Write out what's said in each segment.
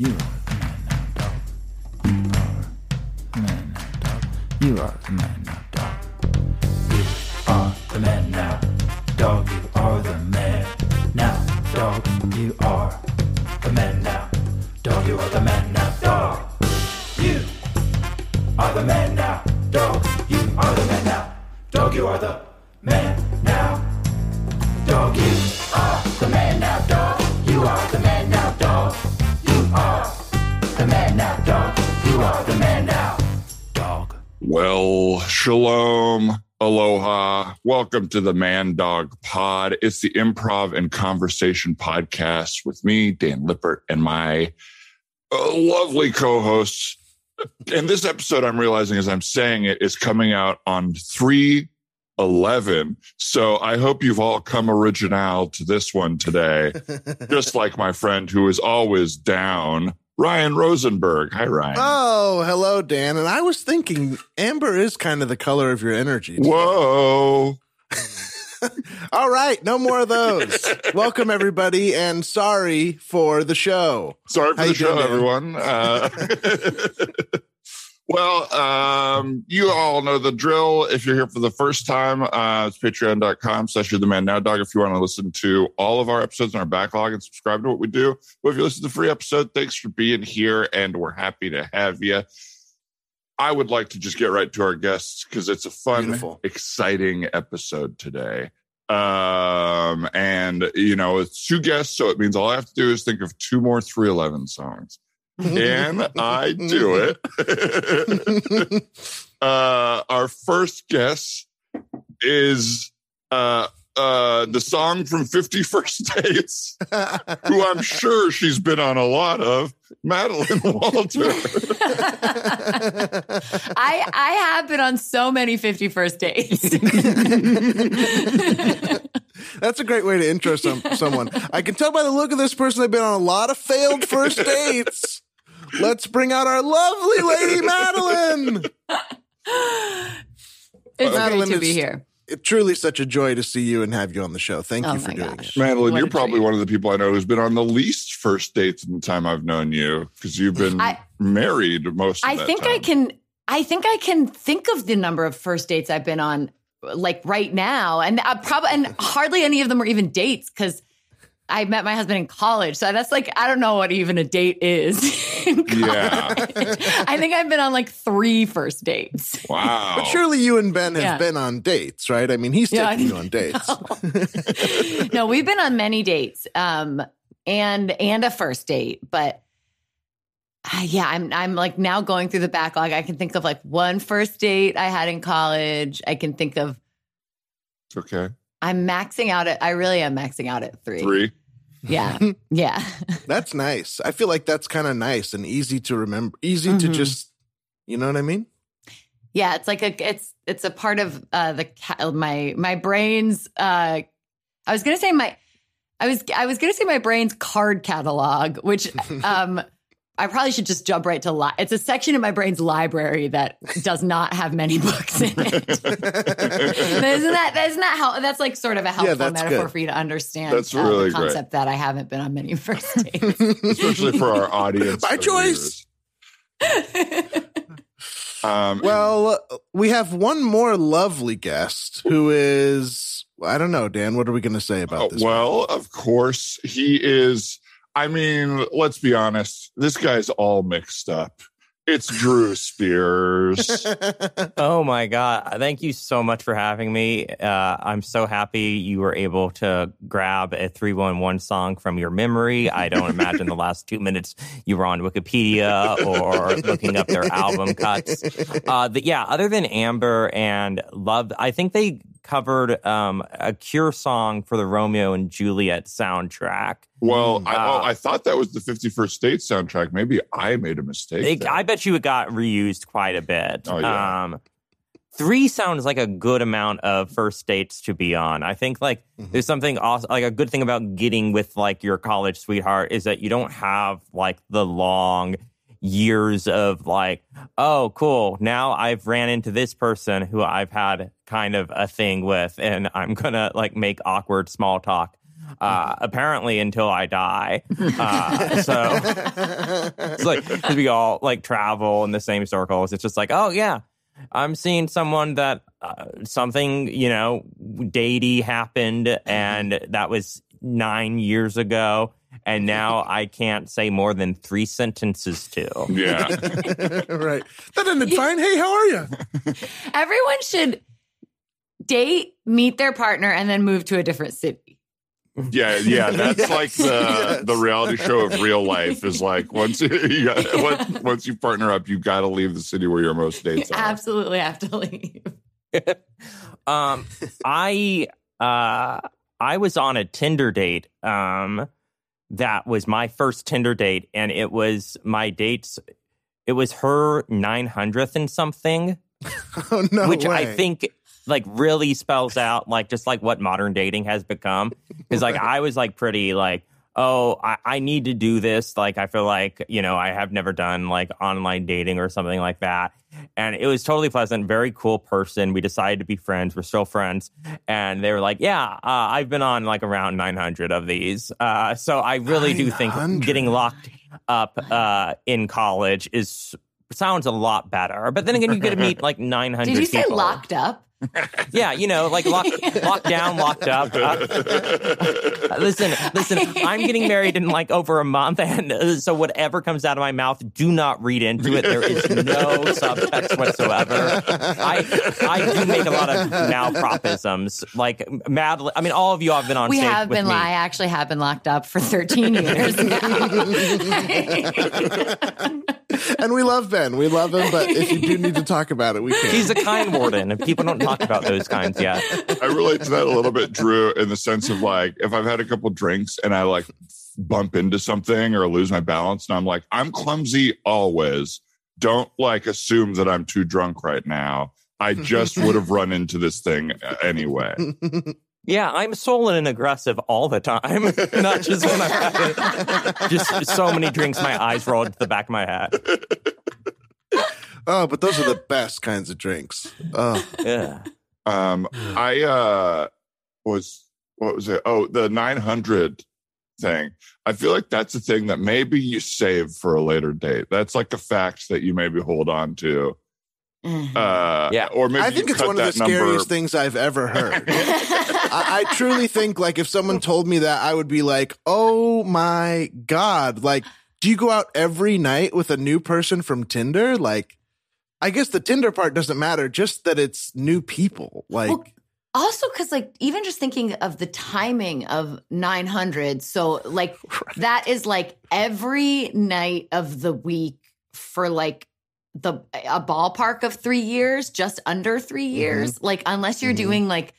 You are the man now, dog. You are the man now, dog. You are the man now, dog. You are the man now, dog. You are the man now, dog. You are the man now, dog. Shalom, aloha. Welcome to the Man Dog Pod. It's the improv and conversation podcast with me, Dan Lippert, and my uh, lovely co hosts. And this episode, I'm realizing as I'm saying it, is coming out on 3 11. So I hope you've all come original to this one today, just like my friend who is always down, Ryan Rosenberg. Hi, Ryan. Oh, hello, Dan. And I was thinking amber is kind of the color of your energy. Whoa. All right, no more of those. Welcome, everybody, and sorry for the show. Sorry for How the show, doing, everyone. Uh, well, um, you all know the drill. If you're here for the first time, uh, it's patreon.com slash you're the man now dog. If you want to listen to all of our episodes in our backlog and subscribe to what we do. But if you listen to the free episode, thanks for being here and we're happy to have you. I would like to just get right to our guests because it's a fun, Beautiful. exciting episode today. Um, and you know, it's two guests, so it means all I have to do is think of two more 311 songs. And I do it. uh, our first guest is uh, uh, the song from 51st Dates, who I'm sure she's been on a lot of, Madeline Walter. I I have been on so many 51st dates. That's a great way to intro some, someone. I can tell by the look of this person they've been on a lot of failed first dates. Let's bring out our lovely lady Madeline. it's Madeline, great to be here. It's truly such a joy to see you and have you on the show. Thank Oh you for doing gosh. it. Madeline, What you're probably treat. one of the people I know who's been on the least first dates in the time I've known you because you've been I- married most of I that think I can I think I can think of the number of first dates I've been on like right now and uh, I probably and hardly any of them were even dates cuz I met my husband in college. So that's like I don't know what even a date is. Yeah. I think I've been on like three first dates. Wow. But surely you and Ben have Yeah. been on dates, right? I mean, he's Yeah, taking I you on dates. no, we've been on many dates, um, and and a first date, but uh, yeah, I'm I'm like now going through the backlog. I can think of like one first date I had in college. I can think of It's okay. I'm maxing out at I really am maxing out at three. Three. Yeah, yeah, That's nice. I feel like that's kind of nice and easy to remember, easy to Mhm. just, you know what I mean? yeah. It's like a it's it's a part of uh, the my my brain's. Uh, I was gonna say my. I was I was gonna say my brain's card catalog, which um I probably should just jump right to li- it's a section in my brain's library that does not have many books in it. isn't that that's not how that's like sort of a helpful that's metaphor good. for you to understand That's uh, really the great. concept that I haven't been on many first dates. Especially for our audience. By of choice. Um, Well, we have one more lovely guest who is, I don't know, Dan, what are we going to say about Oh, this? well, of course, he is. I mean, let's be honest. This guy's all mixed up. It's Drew Spears. Oh my God. Thank you so much for having me. Uh, I'm so happy you were able to grab a 311 song from your memory. I don't imagine the last two minutes you were on Wikipedia or looking up their album cuts. Uh, the, yeah, other than Amber and Love, I think they covered um, a Cure song for the Romeo and Juliet soundtrack. well, I, Uh, I thought that was the 51st State soundtrack. Maybe I made a mistake. It. I bet you it got reused quite a bit. Oh, yeah. Um, three sounds like a good amount of first dates to be on. I think like Mhm. there's something awesome, like a good thing about getting with like your college sweetheart is that you don't have like the long years of like, oh, cool. Now I've ran into this person who I've had kind of a thing with, and I'm gonna like make awkward small talk Uh, apparently, until I die. Uh, so it's like 'cause we all like travel in the same circles. It's just like, oh yeah, I'm seeing someone that uh, something you know datey happened, and that was nine years ago, and now I can't say more than three sentences to. Yeah. right. That ended fine. Hey, how are you? Everyone should date, meet their partner, and then move to a different city. Yeah, yeah, that's Yes, like the yes. the reality show of real life is like once you, you got, once, once you partner up, you got to leave the city where your most You dates are. absolutely have to leave. um, I uh, I was on a Tinder date. Um, that was my first Tinder date, and it was my date's. It was her nine hundredth and something, Oh no. which I think like really spells out like just like what modern dating has become. Because like I was like pretty like oh I, I need to do this like I feel like you know I have never done like online dating or something like that. And it was totally pleasant, very cool person. We decided to be friends. We're still friends. And they were like, Yeah, uh, I've been on like around 900 of these. Uh, so I really do think getting locked up uh, in college is sounds a lot better. But then again, you get to meet like 900 Did you say people. locked up? Yeah, you know, like locked, locked down, locked up. Uh, listen, listen. I'm getting married in like over a month, and uh, so whatever comes out of my mouth, do not read into it. There is no subtext whatsoever. I I do make a lot of malpropisms, like mad. I mean, all of you have been on We stage have with been. me. I actually have been locked up for 13 years now. and we love Ben. We love him, but if you do need to talk about it, we can. He's a kind warden, and people don't talk about those kinds Yeah. I relate to that a little bit, Drew, in the sense of like if I've had a couple drinks and I like bump into something or lose my balance, and I'm like, I'm clumsy always. Don't like assume that I'm too drunk right now. I just would have run into this thing uh, anyway. Yeah, I'm sullen and aggressive all the time, not just when I'm having just so many drinks, my eyes roll to the back of my head. Oh, but those are the best kinds of drinks. Oh, Yeah. Um, I uh was what was it? Oh, the 900 thing. I feel like that's a thing that maybe you save for a later date. That's like a fact that you maybe hold on to. Uh, Yeah. or maybe I think it's one of the that number- scariest things I've ever heard. I, I truly think like if someone told me that, I would be like, "Oh my god!" Like, do you go out every night with a new person from Tinder? Like, I guess the Tinder part doesn't matter, just that it's new people. Like, Well, also, because like even just thinking of the timing of 900, so like that is like every night of the week for like the a ballpark of three years, just under 3 Mm-hmm. years. Like unless you're Mhm. doing like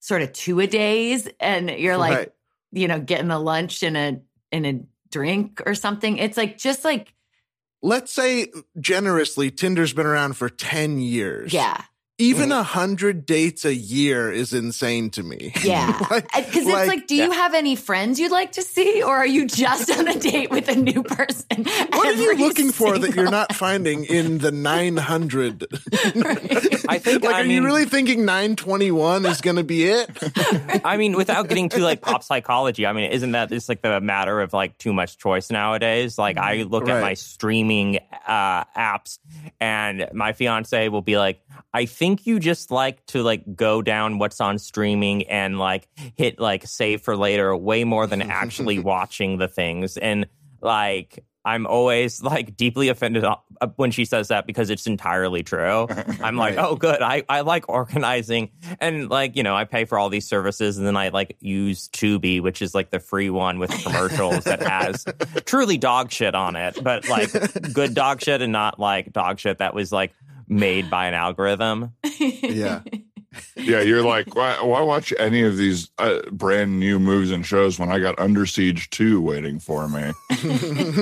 sort of two a days, and you're like right. you know getting a lunch and a and a drink or something. It's like just like let's say generously, Tinder's been around for ten years. yeah, even a hundred dates a year is insane to me. yeah. Like- Because it's like, do you have any friends you'd like to see, or are you just on a date with a new person? What are you looking for that you're not finding in the 900? I think, like, I are you really thinking 921 is going to be it? I mean, without getting too like pop psychology, I mean, isn't that just like the matter of like too much choice nowadays? Like, I look at my streaming uh, apps, and my fiance will be like, "I think you just like to like go down what's on streaming and like hit like save for later way more than actually watching the things." And like, I'm always like deeply offended uh, when she says that because it's entirely true. I'm like, Right. oh, good. I, I like organizing. And like, you know, I pay for all these services and then I like use Tubi, which is like the free one with commercials that has truly dog shit on it, but like good dog shit and not like dog shit that was like made by an algorithm. Yeah. Yeah, you're like, why, why watch any of these uh, brand new movies and shows when I got Under Siege 2 waiting for me?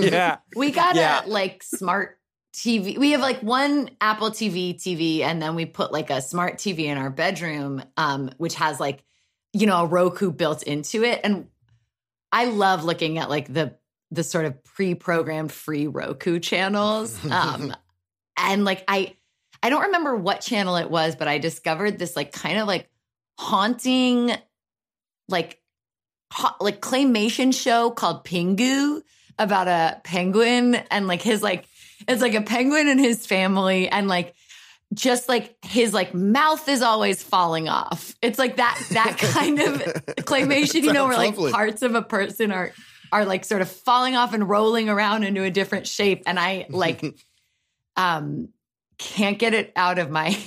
yeah. We got Yeah. a like smart TV. We have like one Apple TV TV, and then we put like a smart TV in our bedroom, um, which has like you know a Roku built into it. And I love looking at like the the sort of pre-programmed free Roku channels. Um, and like I I don't remember what channel it was, but I discovered this like kind of like haunting, like ho- like claymation show called Pingu about a penguin and like his like it's like a penguin and his family and like just like his like mouth is always falling off. It's like that that kind of claymation, you know, where like lovely. parts of a person are are like sort of falling off and rolling around into a different shape and I like um can't get it out of my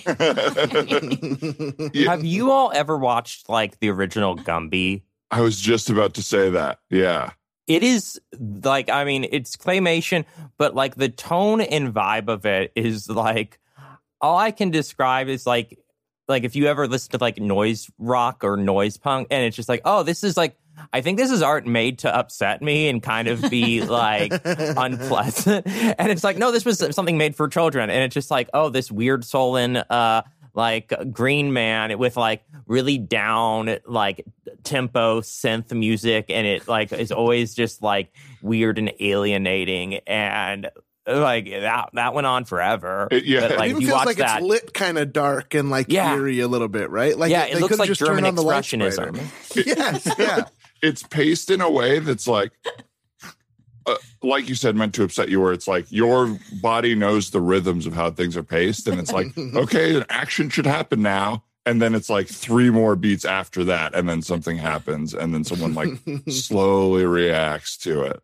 Yeah. Have you all ever watched like the original Gumby? I was just about to say that. Yeah. It is like I mean, it's claymation, but like the tone and vibe of it is like all I can describe is like like if you ever listen to like noise rock or noise punk, and it's just like, oh, this is like I think this is art made to upset me and kind of be like unpleasant. And it's like, no, this was something made for children. And it's just like, oh, this weird sullen uh like green man with like really down like tempo synth music and it like is always just like weird and alienating and like that that went on forever. It- yeah. But, like it even you feels watch like that it's lit kind of dark and like Yeah. eerie a little bit, right? Like yeah, they it looks could've like just German turned on the lights expressionism. yes, yeah. It's paced in a way that's like, uh, like you said, meant to upset you, where it's like your body knows the rhythms of how things are paced. And it's like, okay, an action should happen now. And then it's like three more beats after that. And then something happens. And then someone like slowly reacts to it.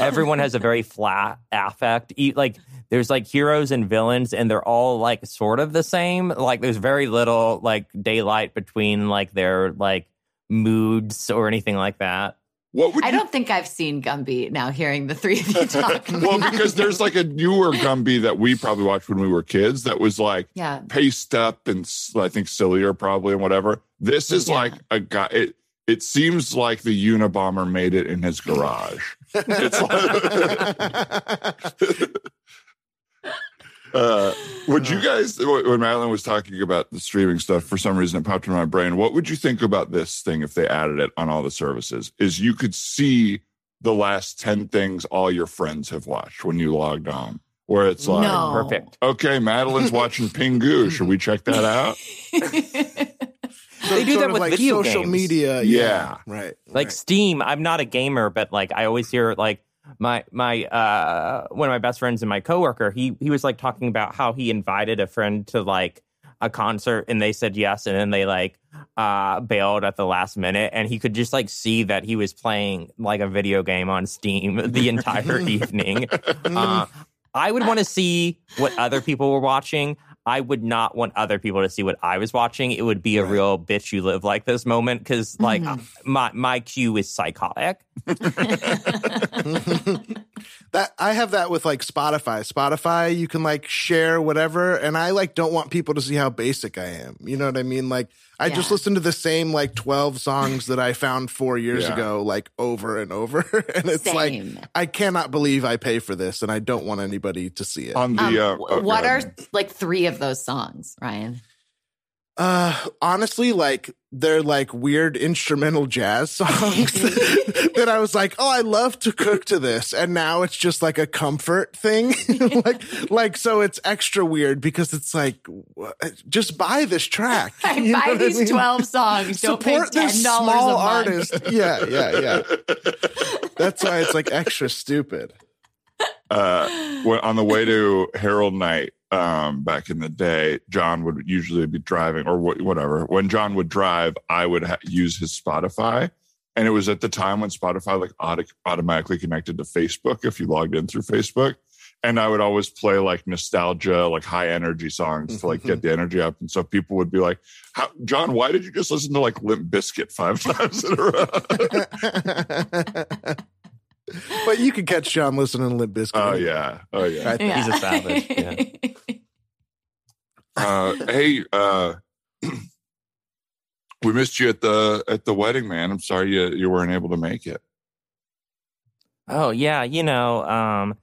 everyone has a very flat affect. E- Like there's like heroes and villains, and they're all like sort of the same. Like there's very little like daylight between like their like moods or anything like that. What would I you don't think I've seen Gumby now hearing the three of you talk. well, because there's like a newer Gumby that we probably watched when we were kids that was like yeah. paced up and I think sillier probably and whatever. This is Yeah. like a guy. It it seems like the Unabomber made it in his garage. It's like, uh, would you guys when Madeline was talking about the streaming stuff for some reason it popped in my brain? What would you think about this thing if they added it on all the services? Is you could see the last ten things all your friends have watched when you logged on, where it's like. No. Perfect. Okay, Madeline's watching Pingu. Should we check that out? So They do that with like video social games. media. Yeah. right. Like right. Steam, I'm not a gamer, but like I always hear like my my uh one of my best friends and my coworker, he he was like talking about how he invited a friend to like a concert and they said yes and then they like uh bailed at the last minute and he could just like see that he was playing like a video game on Steam the entire evening. Uh, I would want to see what other people were watching. I would not want other people to see what I was watching. It would be a Right. real bitch you live like this moment because like Mhm. my my cue is psychotic. that I have that with like Spotify. Spotify, you can like share whatever, and I like don't want people to see how basic I am. You know what I mean? Like I just listen to the same like twelve songs that I found four years Yeah. ago, like over and over, and it's like I cannot believe I pay for this, and I don't want anybody to see it. On the Um, uh, w- oh, what are like three of those songs, Ryan? Uh, honestly, like they're like weird instrumental jazz songs that I was like, oh, I love to cook to this, and now it's just like a comfort thing, like like so it's extra weird because it's like, just buy this track. I You know buy what I these mean? 12 songs. Don't pay Support $10 this a small month. artist. Yeah, yeah, yeah. That's why it's like extra stupid. uh, on the way to Herald Night um, back in the day, John would usually be driving or wh- whatever. When John would drive, I would ha- use his Spotify. And it was at the time when Spotify like auto- automatically connected to Facebook if you logged in through Facebook. And I would always play like nostalgia, like high energy songs to like get the energy up. And so people would be like, How, John, why did you just listen to like Limp Bizkit five times in a row? but you could catch John listening to Limp Bizkit. oh, yeah. Oh, yeah. Right. He's a savage, yeah. uh, hey, uh, we missed you at the at the wedding, man. I'm sorry you you weren't able to make it. Oh yeah, you know, um,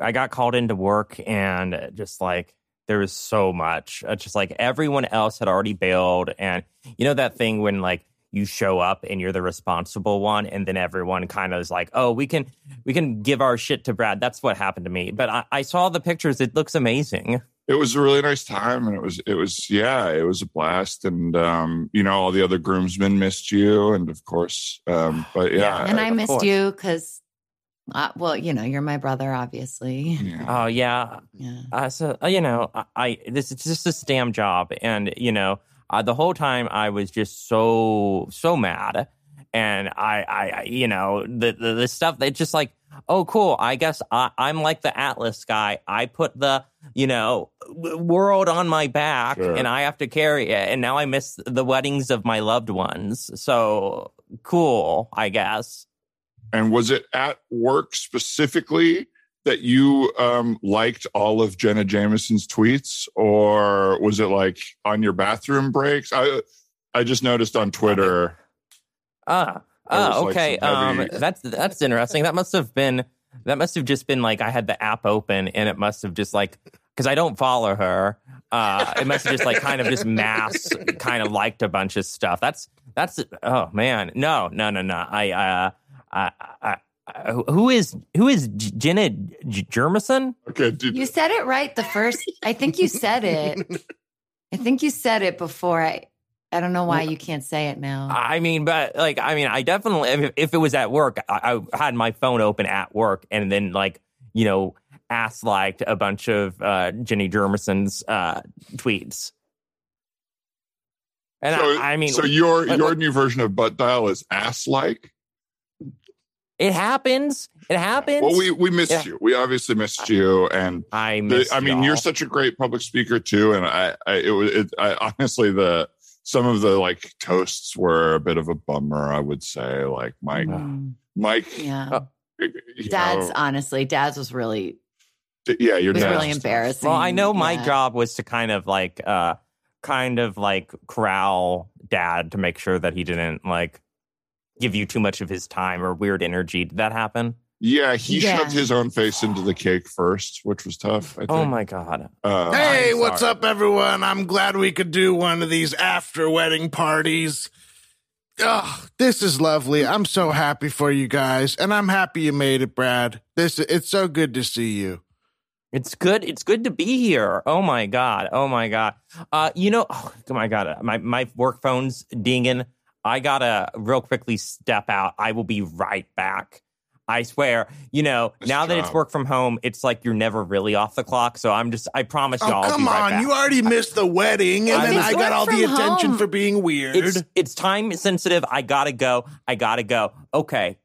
I got called into work and just like there was so much. Uh, just like everyone else had already bailed, and you know that thing when like you show up and you're the responsible one, and then everyone kind of is like, "Oh, we can we can give our shit to Brad." That's what happened to me. But I, I saw the pictures; it looks amazing. it was a really nice time and it was it was yeah it was a blast and um you know all the other groomsmen missed you and of course um but yeah, Yeah, and I of missed course. you because, uh, well, you know, you're my brother, obviously. yeah. Oh yeah, Yeah. uh, so uh, you know, I, I this is just this damn job, and you know, uh, the whole time I was just so so mad, and I, I, I you know, the, the the stuff that just like, oh, cool. I guess I, I'm like the Atlas guy. I put the you know world on my back, Sure. and I have to carry it, and now I miss the weddings of my loved ones. So cool, I guess. and was it at work specifically that you um liked all of jenna jameson's tweets or was it like on your bathroom breaks i i just noticed on twitter Ah, ah, like, okay. some Um, that's that's interesting. That must have been that must have just been like I had the app open and it must have just like because I don't follow her. Uh, it must have just like kind of just mass kind of liked a bunch of stuff. That's that's oh man, no, no, no, no. I uh, I, I, I who is who is J- Jenna J- Jermison? okay did, You said it right the first. I think you said it. I think you said it before. I. I don't know why you can't say it now. I mean, but like, I mean, I definitely, if, if it was at work, I, I had my phone open at work and then, like, you know, ass liked a bunch of uh, Jenny Jermison's uh, tweets. And so, I, I mean, so your your what- new version of butt dial is ass like it happens. It happens. well we we missed Yeah. you we obviously missed you and I the, I mean, y'all. you're such a great public speaker too, and I, I it was, it, I honestly the some of the like toasts were a bit of a bummer. I would say, like Mike, Mm, Mike, yeah. Oh, Dad's know, honestly, Dad's was really yeah, your was dad's really embarrassing. Well, I know my Yeah. job was to kind of like, uh, kind of like corral dad to make sure that he didn't like give you too much of his time or weird energy. Did that happen? Yeah, he Yeah. shoved his own face into the cake first, which was tough. I think. Oh my god. Uh, Hey, I'm what's sorry. up, everyone? I'm glad we could do one of these after wedding parties. Oh, this is lovely. I'm so happy for you guys, and I'm happy you made it, Brad. This it's so good to see you. It's good. It's good to be here. Oh my god. Oh my god. Uh, you know, oh my god. My my work phone's dinging. I gotta real quickly step out. I will be right back. I swear. You know, Nice now that it's work from home, it's like you're never really off the clock. So I'm just. I promise Oh, y'all. I'll come be right on. back. You already missed the wedding, and I then I got all the from attention home. for being weird. It's it's time sensitive. I gotta go. I gotta go. Okay.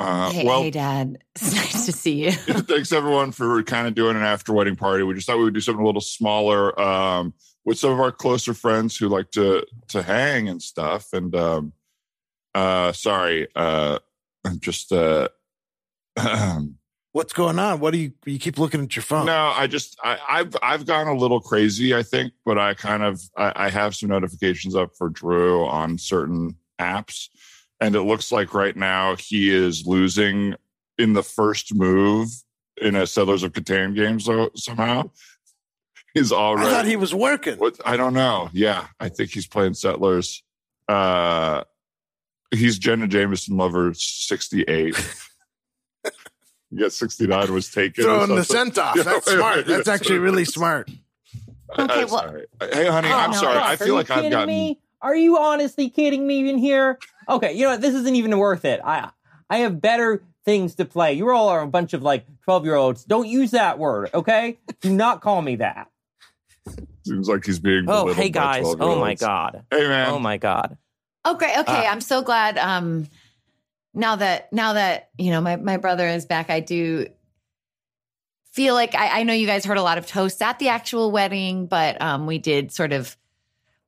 uh, hey, well, hey, Dad. It's nice to see you. thanks everyone for kind of doing an after wedding party. We just thought we would do something a little smaller um, with some of our closer friends who like to to hang and stuff. And um, uh, sorry, uh, I'm just uh, What's going on? What do you you keep looking at your phone? no, I just I, I've I've gone a little crazy, I think, but I kind of I, I have some notifications up for Drew on certain apps, and it looks like right now he is losing in the first move in a Settlers of Catan game. So somehow he's I thought he was working. What I don't know. Yeah, I think he's playing Settlers. Uh, he's Jenna Jameson lover sixty eight. you got sixty nine was taken. or Throwing the something. scent off. Yeah, That's wait, smart. wait, That's yeah, actually sorry. really smart. Okay, I'm well- sorry. Hey, honey, Oh, I'm no, sorry. Ross, I feel like I've gotten. me? Are you honestly kidding me in here? Okay, you know what? This isn't even worth it. I I have better things to play. You all are a bunch of like twelve year olds. Don't use that word, okay? Do not call me that. Seems like he's being. Oh, hey guys. Oh my 12-year-olds. god. Hey man. Oh my god. Okay, okay. Uh, I'm so glad. Um, now that now that you know my my brother is back, I do feel like I, I know you guys heard a lot of toasts at the actual wedding, but um, we did sort of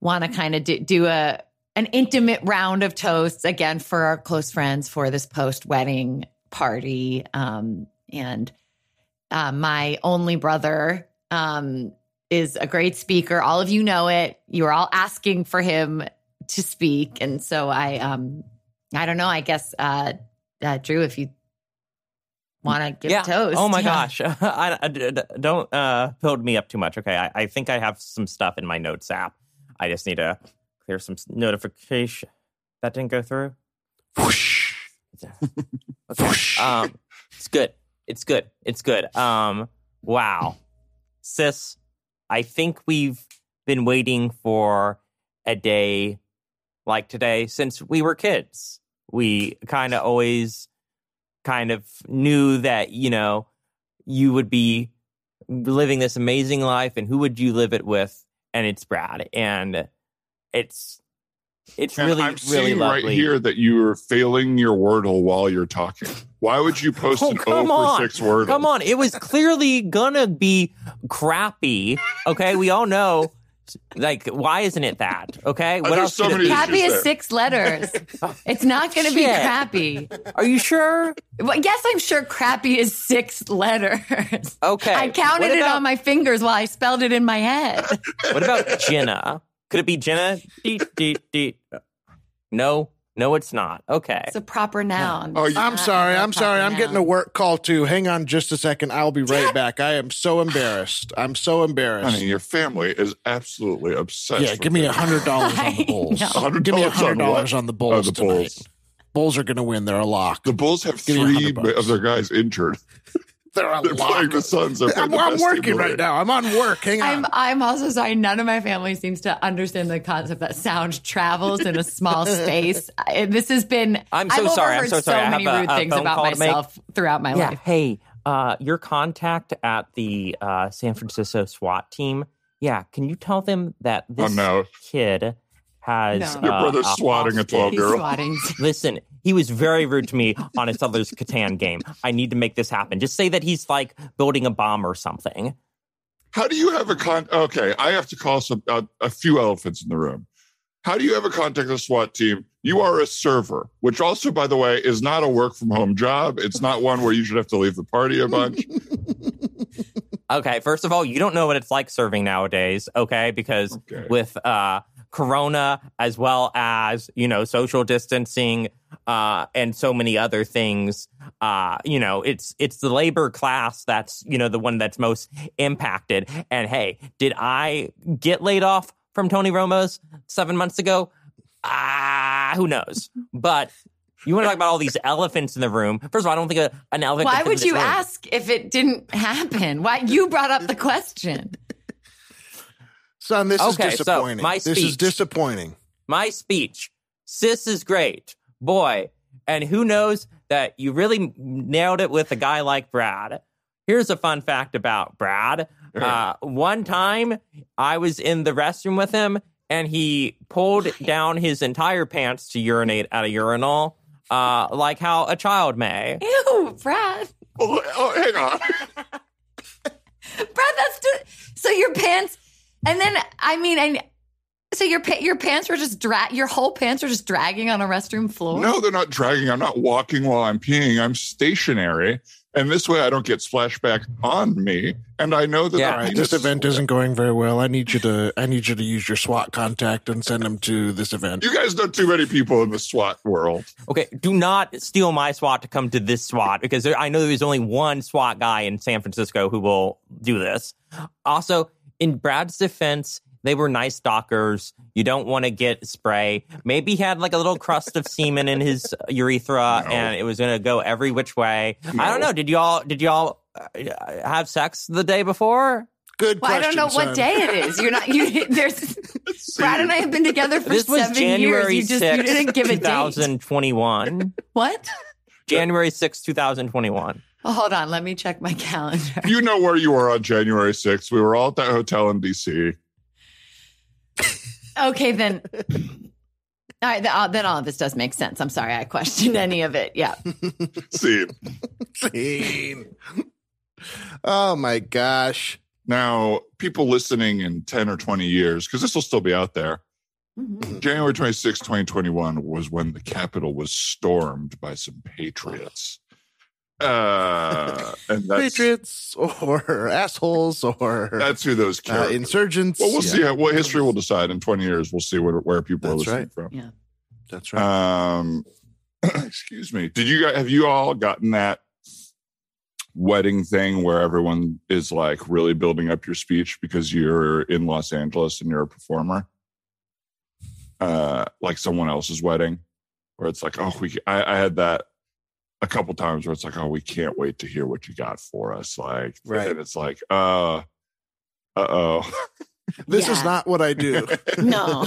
want to kind of do, do a an intimate round of toasts again for our close friends for this post wedding party. Um, and uh, my only brother um, is a great speaker. All of you know it. You are all asking for him to speak, and so I um I don't know. I guess uh, uh Drew, if you want to give yeah. a toast. Oh my Yeah. gosh. I, I- d- d- don't uh, build me up too much. Okay. I, I think I have some stuff in my notes app. I just need to clear some notification. That didn't go through. Whoosh. Okay. Um, it's good. It's good. It's good. Um, Wow. Sis, I think we've been waiting for a day like today since we were kids. We kind of always kind of knew that, you know, you would be living this amazing life and who would you live it with? And it's Brad. And it's it's And really, I'm really seeing lovely. right here that you are failing your Wordle while you're talking. Why would you post Oh, an come 0 on. for 6 Wordle? Come on, it was clearly gonna be crappy. Okay, we all know. Like, why isn't it that? Okay, what else so could it many be? issues Crappy is there. six letters. It's not going to be crappy. Are you sure? Well, yes, I'm sure crappy is six letters. Okay. I counted What it on my fingers while I spelled it in my head. What about Jenna? Could it be Jenna? Deet, deet, deet. No, no, it's not. Okay. It's a proper noun. Oh, you- I'm sorry. I'm sorry. I'm getting a work call too. Hang on just a second. I'll be right back. I am so embarrassed. I'm so embarrassed. Honey, your family is absolutely obsessed. yeah, with give me a it. hundred dollars on the Bulls. know. Give me a on hundred dollars on the Oh, Bulls the tonight. Bulls. Bulls are going to win. They're a lock. The Bulls have Give me a three hundred bucks. of their guys injured. They're a They're playing the Suns. They're playing I'm, the I'm working right now. I'm on work. Hang on. I'm I'm also sorry. None of my family seems to understand the concept that sound travels in a small space. I, this has been. I'm so I've sorry. I'm overheard so sorry. I many have rude a things phone about call to make. myself throughout my yeah. life. Hey, uh, your contact at the uh, San Francisco SWAT team. Yeah. Can you tell them that this Oh, no. kid has No. Your uh, brother's a swatting a hostage? 12 He's girl. swatting. Listen, he was very rude to me on his other's Catan game. I need to make this happen. Just say that he's like building a bomb or something. How do you have a con? Okay, I have to call some uh, a few elephants in the room. How do you ever contact the SWAT team? You are a server, which also, by the way, is not a work from home job. It's not one where you should have to leave the party a bunch. Okay, first of all, you don't know what it's like serving nowadays, okay? Because Okay. with uh corona as well as, you know, social distancing uh and so many other things, uh, you know, it's it's the labor class that's, you know, the one that's most impacted. And hey, did I get laid off from Tony Romo's 7 months ago? Ah, who knows. But you want to talk about all these elephants in the room? First of all, I don't think a, an elephant. Why could fit in would you room. ask if it didn't happen? Why you brought up the question? Son, this Okay, is so disappointing. my this is speech. disappointing. my speech. Sis is great, boy. And who knows that you really nailed it with a guy like Brad. Here's a fun fact about Brad. Uh, one time I was in the restroom with him and he pulled down his entire pants to urinate at a urinal, uh, like how a child may. Ew, Brad. oh, oh, hang on. Brad, that's too, so your pants, and then I mean, and so your your pants were just drag, your whole pants were just dragging on a restroom floor. No, they're not dragging. I'm not walking while I'm peeing. I'm stationary. And this way I don't get splashback on me. And I know that Yeah. the All right, this event isn't going very well. I need you to. I need you to use your SWAT contact and send them to this event. You guys know too many people in the SWAT world. Okay, do not steal my SWAT to come to this SWAT because there, I know there's only one SWAT guy in San Francisco who will do this. Also, in Brad's defense, they were nice Dockers. You don't want to get spray. Maybe he had like a little crust of semen in his urethra, No. and it was going to go every which way. I don't know. Did y'all did y'all uh, have sex the day before? Good Well, I don't know what day it is. You're not. You there's Brad and I have been together for this was seven January years. You just you 6th, didn't give a date. 2021. What? January 6th, 2021. Oh, hold on. Let me check my calendar. You know where you were on January 6th. We were all at that hotel in DC. Okay, then. All right, then all, then all of this does make sense. I'm sorry I questioned any of it. Yeah. See, Scene. Oh my gosh. now people listening in 10 or 20 years, because this will still be out there. Mhm. January 26, 2021 was when the Capitol was stormed by some patriots. Uh, and that's, Patriots or assholes or that's who those uh, insurgents. Well, we'll Yeah, see how, what history will decide in 20 years. We'll see where, where people That's are listening right. from. Yeah, that's right. Um, excuse me. Did you have you all gotten that wedding thing where everyone is like really building up your speech because you're in Los Angeles and you're a performer? Uh, like someone else's wedding, where it's like, oh, we. I, I had that a couple times where it's like, oh, we can't wait to hear what you got for us. Like, Right. And it's like, uh, uh oh. This is not what I do. No.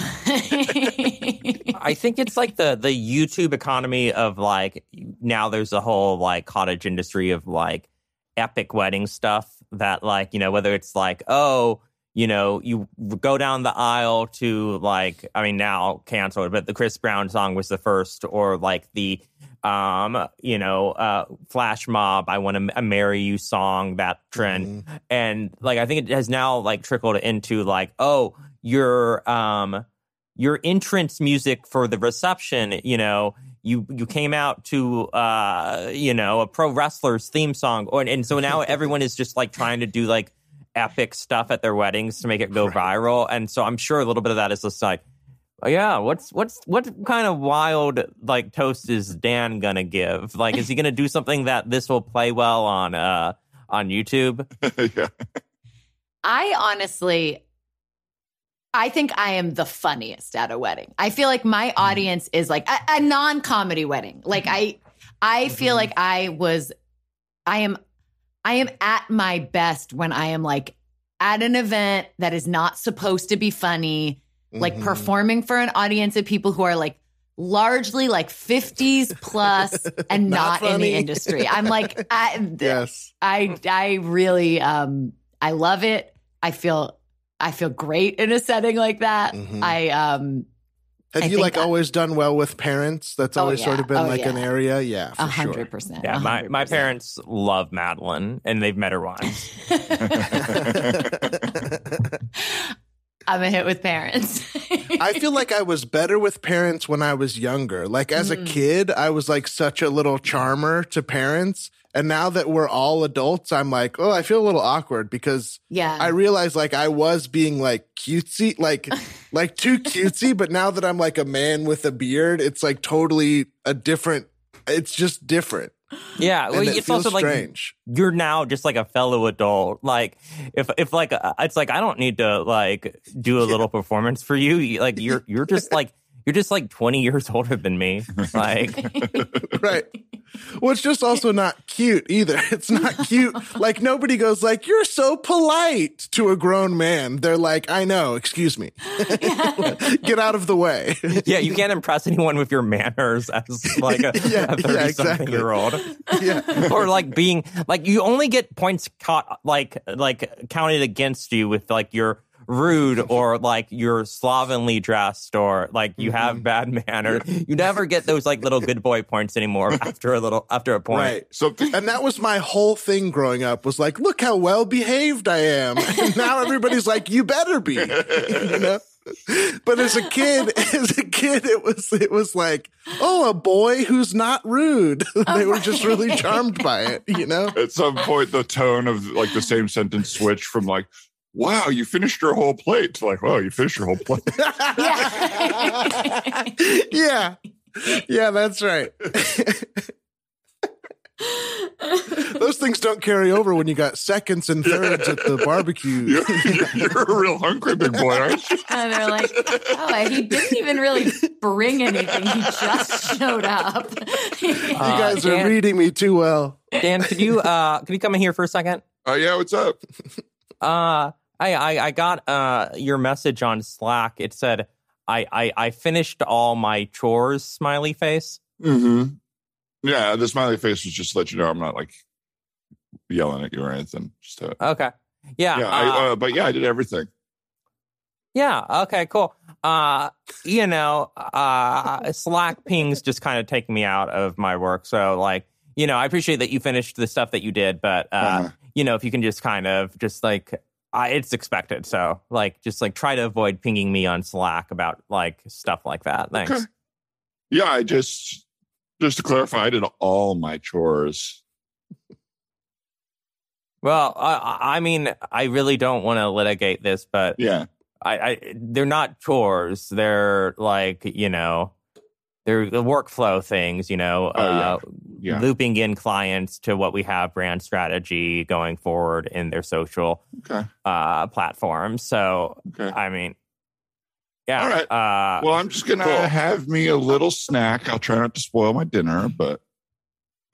I think it's like the the YouTube economy of like now there's a whole like cottage industry of like epic wedding stuff that like you know whether it's like oh you know you go down the aisle to like I mean now canceled but the Chris Brown song was the first or like the um you know uh flash mob I want to marry you song that trend. And like I think it has now like trickled into like oh your um your entrance music for the reception you know you you came out to uh you know a pro wrestler's theme song. Or and so now everyone is just like trying to do like epic stuff at their weddings to make it go viral. And so i'm sure a little bit of that is just like yeah what's what's what kind of wild like toast is dan gonna give like is he gonna do something that this will play well on uh on youtube yeah. I honestly, I think I am the funniest at a wedding. I feel like my mm-hmm. audience is like a, a non-comedy wedding. Like mm-hmm. I, I feel mm-hmm. like I was, I am, I am at my best when I am like at an event that is not supposed to be funny, like Mhm. performing for an audience of people who are like largely like 50s plus and Not not, in the industry. I'm like, I, Yes. I I really um I love it. I feel I feel great in a setting like that. Mhm. I um Have I you like that- always done well with parents? That's Oh, always sort of been Oh, like an area. Yeah, for a sure. hundred percent. yeah my, my parents love madeline and they've met her once I'm a hit with parents. I feel like I was better with parents when I was younger. Like as a Mm. kid, I was like such a little charmer to parents. And now that we're all adults, I'm like, oh, I feel a little awkward because yeah. I realized like I was being like cutesy, like like too cutesy. But now that I'm like a man with a beard, it's like totally a different. It's just different, yeah well it it's feels also like strange. you're now just like a fellow adult. Like if if like uh, it's like I don't need to like do a little performance for. You- Like you're you're just like you're just like 20 years older than me. Like right. Well, it's just also not cute either. It's not cute. like nobody goes like, "You're so polite" to a grown man. They're like, "I know. Excuse me. Get out of the way." yeah, you can't impress anyone with your manners as like a, 30 yeah, something exactly. year old. yeah. or like being like you only get points caught like like counted against you with like you're rude or like you're slovenly dressed or like you Mm-hmm. have bad manners. You never get those like little good boy points anymore after a little after a point. Right. So And that was my whole thing growing up was like, look how well behaved I am. And now everybody's like, you better be. You know? But as a kid, as a kid, it was it was like, oh, a boy who's not rude. they were just really charmed by it, you know? at some point the tone of like the same sentence switched from like, wow, you finished your whole plate to like, wow, you finished your whole plate. yeah. Yeah, that's right. Those things don't carry over when you got seconds and thirds at the barbecue. You're, you're a real hungry big boy, aren't you? and they're like, oh, he didn't even really bring anything. He just showed up. You Uh, guys are Dan- reading me too well. Dan, could you uh could you come in here for a second? Oh yeah, what's up? Uh I I, I got uh your message on Slack. It said I, I I finished all my chores, smiley face. Mm-hmm. Yeah, the smiley face was just to let you know I'm not like yelling at you or anything. Just to, Okay. Yeah. yeah, uh, I, uh, but yeah, I did everything. Yeah. Okay. Cool. Uh, you know, uh, Slack pings just kind of take me out of my work. So, like, you know, I appreciate that you finished the stuff that you did, but uh, Uh-huh. you know, if you can just kind of just like, I, it's expected. So, like, just like try to avoid pinging me on Slack about like stuff like that. Thanks. Okay. Yeah, I just just to clarify, I did all my chores. Well, I, I mean, I really don't want to litigate this, but Yeah, I, I they're not chores. They're like you know, they're the workflow things. You know, Oh, yeah. uh, Yeah. looping in clients to what we have brand strategy going forward in their social okay, uh, platforms. So okay. I mean, yeah. All right. Uh, Well, I'm just gonna Cool. have me a little snack. I'll try not to spoil my dinner, but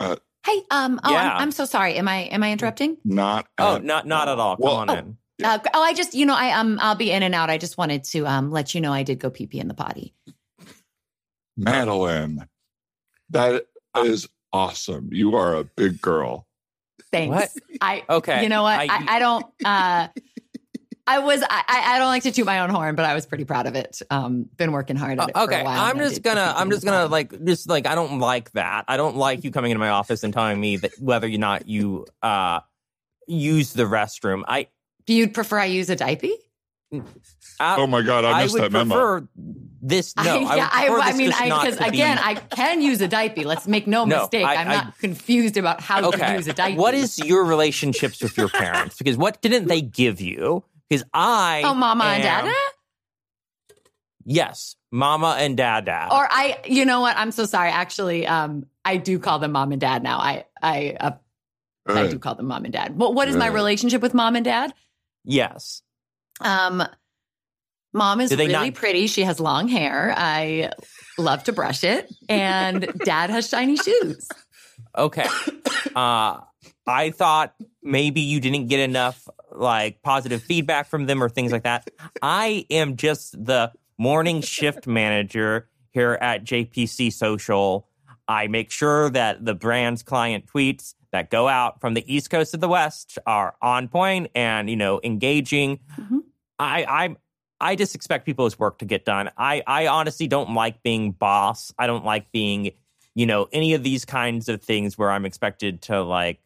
uh, Hey, um, oh, Yeah. I'm, I'm so sorry. Am I am I interrupting? Not. Oh, not not at all. Come Well, on oh. in. Uh, oh, I just, you know, I um, I'll be in and out. I just wanted to um let you know I did go pee pee in the potty. Madeline. That is awesome. You are a big girl. Thanks. What? I Okay. You know what? I- I, I, don't. Uh, I was. I, I don't like to toot my own horn, but I was pretty proud of it. Um, been working hard at it. Uh, for okay, a while, I'm just gonna, I'm just gonna like, just like, I don't like that. I don't like you coming into my office and telling me that whether or not you uh use the restroom. I, Do you prefer I use a diaper? I Oh my God, I I missed would that memo. prefer this. No, I, I, yeah, I, prefer I this mean, I not because again, I can use a diaper. Let's make no, No, mistake. I- I'm I- not confused about how to okay. use a diaper. What is your relationships with your parents? Because what didn't they give you? Because I, Oh, mama and am- dada? Yes, mama and dada. Or I, you know what? I'm so sorry. Actually, um, I do call them mom and dad now. I, I, uh, I do call them mom and dad. What, what is my relationship with mom and dad? yes. Um, mom is really not- pretty. She has long hair. I love to brush it, and dad has shiny shoes. Okay. Uh, I thought maybe you didn't get enough like positive feedback from them or things like that. I am just the morning shift manager here at JPC Social. I make sure that the brand's client tweets that go out from the East Coast to the West are on point and you know engaging. Mhm. I I I just expect people's work to get done. I I honestly don't like being boss. I don't like being you know any of these kinds of things where I'm expected to like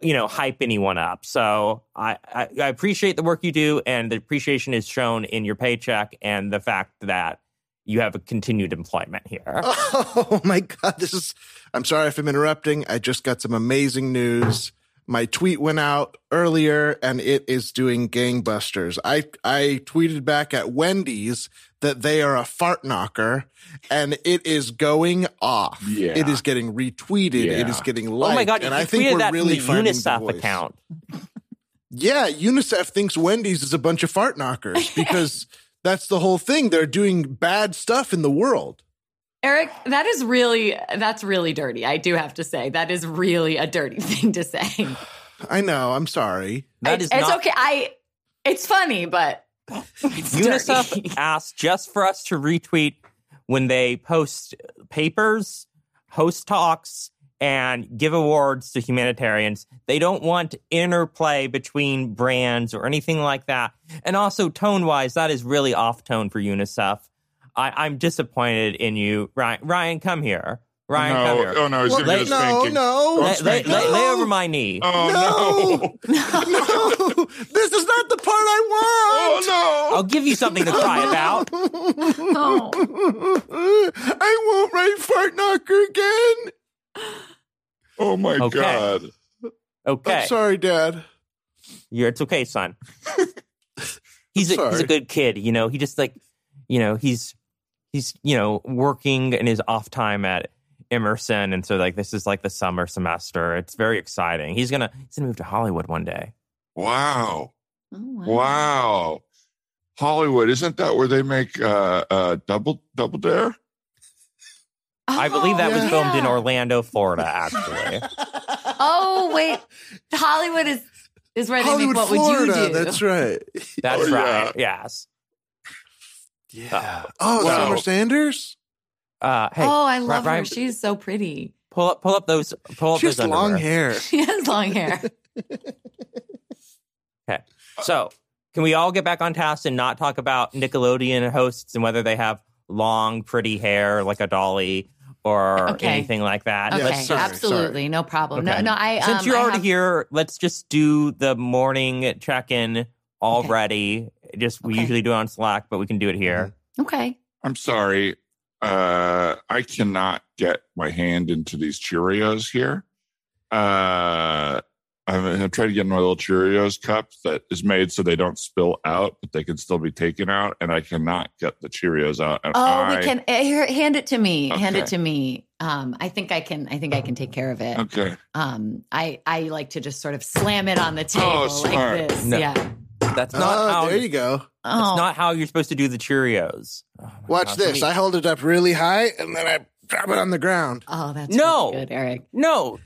you know hype anyone up. So I, I I appreciate the work you do, and the appreciation is shown in your paycheck and the fact that you have a continued employment here. Oh my God. This is, I'm sorry if I'm interrupting. I just got some amazing news. My tweet went out earlier and it is doing gangbusters. I, I tweeted back at Wendy's that they are a fart knocker and it is going off. Yeah. It is getting retweeted. It Yeah. is getting liked. oh my god! And you I think tweeted we're that really from the finding UNICEF voice. account. Yeah, UNICEF thinks Wendy's is a bunch of fart knockers because that's the whole thing. They're doing bad stuff in the world. Eric, that is really that's really dirty. I do have to say that is really a dirty thing to say. I know. I'm sorry. That it's, is it's not okay. I it's funny, but it's dirty. UNICEF asked just for us to retweet when they post papers, host talks, and give awards to humanitarians. They don't want interplay between brands or anything like that. And also, tone wise, that is really off tone for UNICEF. I, I'm disappointed in you. Ryan, Ryan come here. Ryan, come here. oh no, he's Well, gonna get a no, no, lay, lay, spanking. lay- lay over my knee. Oh no! no, this is not the part I want. Oh no, I'll give you something to cry about. Oh. I won't write fart knocker again. Oh my Okay. god! Okay. I'm sorry, Dad. You're, it's okay, son. he's a, he's a good kid. You know, he just like, you know, he's he's you know working in his off time at Emerson, and so like this is like the summer semester. It's very exciting. He's gonna he's gonna move to Hollywood one day. Wow! Oh, wow. Wow! Hollywood, isn't that where they make uh, uh, double double dare? I believe that was Oh, filmed in. Orlando, Florida. Actually, Oh wait, Hollywood is is where they Hollywood, make what Florida. would you do? That's right. that's Oh, yeah. right. Yes. Yeah. Oh, Wow. Summer Sanders. Uh, hey, oh, I love Ryan, her. She's so pretty. pull up pull up those pull up She has those long hair. She has long hair. Okay, so, can we all get back on task and not talk about Nickelodeon hosts and whether they have long, pretty hair like a dolly or Okay. anything like that? Okay, Yes, sorry, absolutely, no problem. Okay. No, no. I Since um, you're I already have- here, let's just do the morning check-in already. Just we Okay. usually do it on Slack, but we can do it here. Okay. I'm sorry. Uh, I cannot get my hand into these Cheerios here. Uh, I'm gonna try to get my little Cheerios cup that is made so they don't spill out, but they can still be taken out, and I cannot get the Cheerios out. And Oh, I, we can eh, here, hand it to me. Hand it to me. Um, I think I can. I think I can take care of it. Okay. Um, I I like to just sort of slam it on the table like smart. this. No. Yeah. That's not Oh, how there you go. that's Oh, not how you're supposed to do the Cheerios. Oh Watch gosh, this. me- I hold it up really high and then I drop it on the ground. Oh, that's No. really good, Eric. No,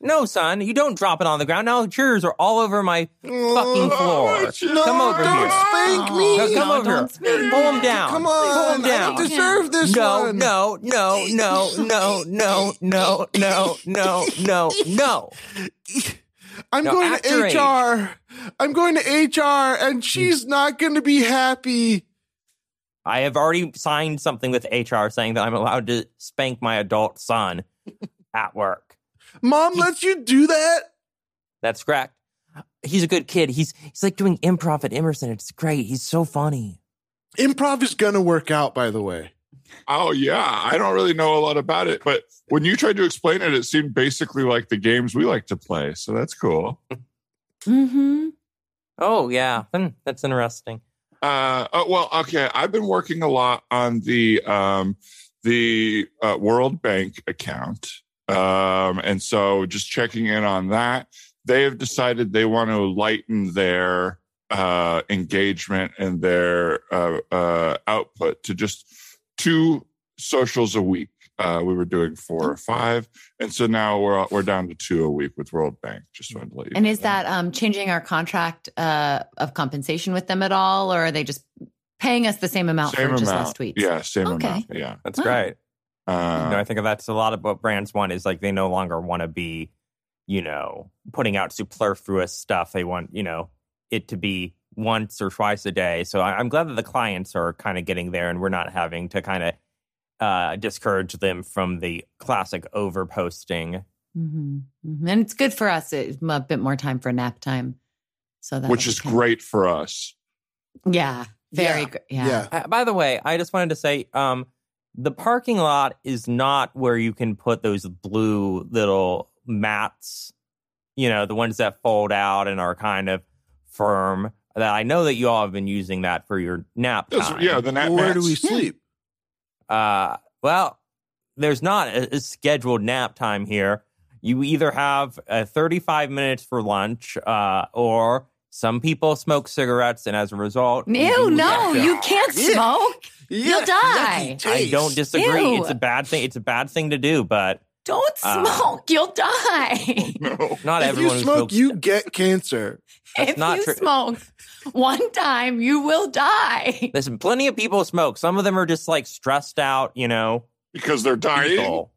no, son, you don't drop it on the ground. Now the cheers are all over my fucking oh, floor. No, Come over don't here. spank me. No, come No, over here. don't spank Pull me. him down. Come on. Pull on, him I down. don't deserve this no, one. no, no, no, no, no, no, no, no, no, no. I'm going to HR. I'm going to HR, and she's hmm. not going to be happy. I have already signed something with HR saying that I'm allowed to spank my adult son at work. Mom lets you do that. That's correct. He's a good kid. He's he's like doing improv at Emerson. It's great. He's so funny. Improv is going to work out, by the way. Oh yeah, I don't really know a lot about it, but when you tried to explain it, it seemed basically like the games we like to play. So that's cool. Mm-hmm. Oh yeah, Hmm, that's interesting. Uh, oh, well, okay. I've been working a lot on the um, the uh, World Bank account, um, and so just checking in on that. They have decided they want to lighten their uh, engagement and their uh, uh, output to just two socials a week. Uh, we were doing four or five, and so now we're we're down to two a week with World Bank. Just wanted to let you. And know is that um, changing our contract uh, of compensation with them at all, or are they just paying us the same amount same for just amount? last week? Yeah, same Okay. amount. Yeah. That's Wow. great. Uh, you know, I think that's a lot of what brands want is like they no longer want to be, you know, putting out superfluous stuff. They want, you know, it to be once or twice a day. So I- I'm glad that the clients are kind of getting there and we're not having to kind of uh, discourage them from the classic over posting. hmm And it's good for us. It's a bit more time for nap time. So that which is great for us. Yeah, very Yeah. good. Yeah. Yeah. Uh, by the way, I just wanted to say um, the parking lot is not where you can put those blue little mats, you know, the ones that fold out and are kind of firm. That I know that you all have been using that for your nap That's- time. yeah, the nap Where do we sleep? Uh, well, there's not a, a scheduled nap time here. You either have uh, 35 minutes for lunch, uh, or some people smoke cigarettes, and as a result, you Ew, do no, you can't Yeah. smoke. You'll Yuck, die. I don't disagree. Ew. It's a bad thing. It's a bad thing to do, but Don't Uh, smoke. You'll die. No. not If everyone you smoke, smokes. you get cancer. That's if not you true. smoke one time, you will die. Listen, plenty of people smoke. Some of them are just like stressed out, you know. Because they're dying. people.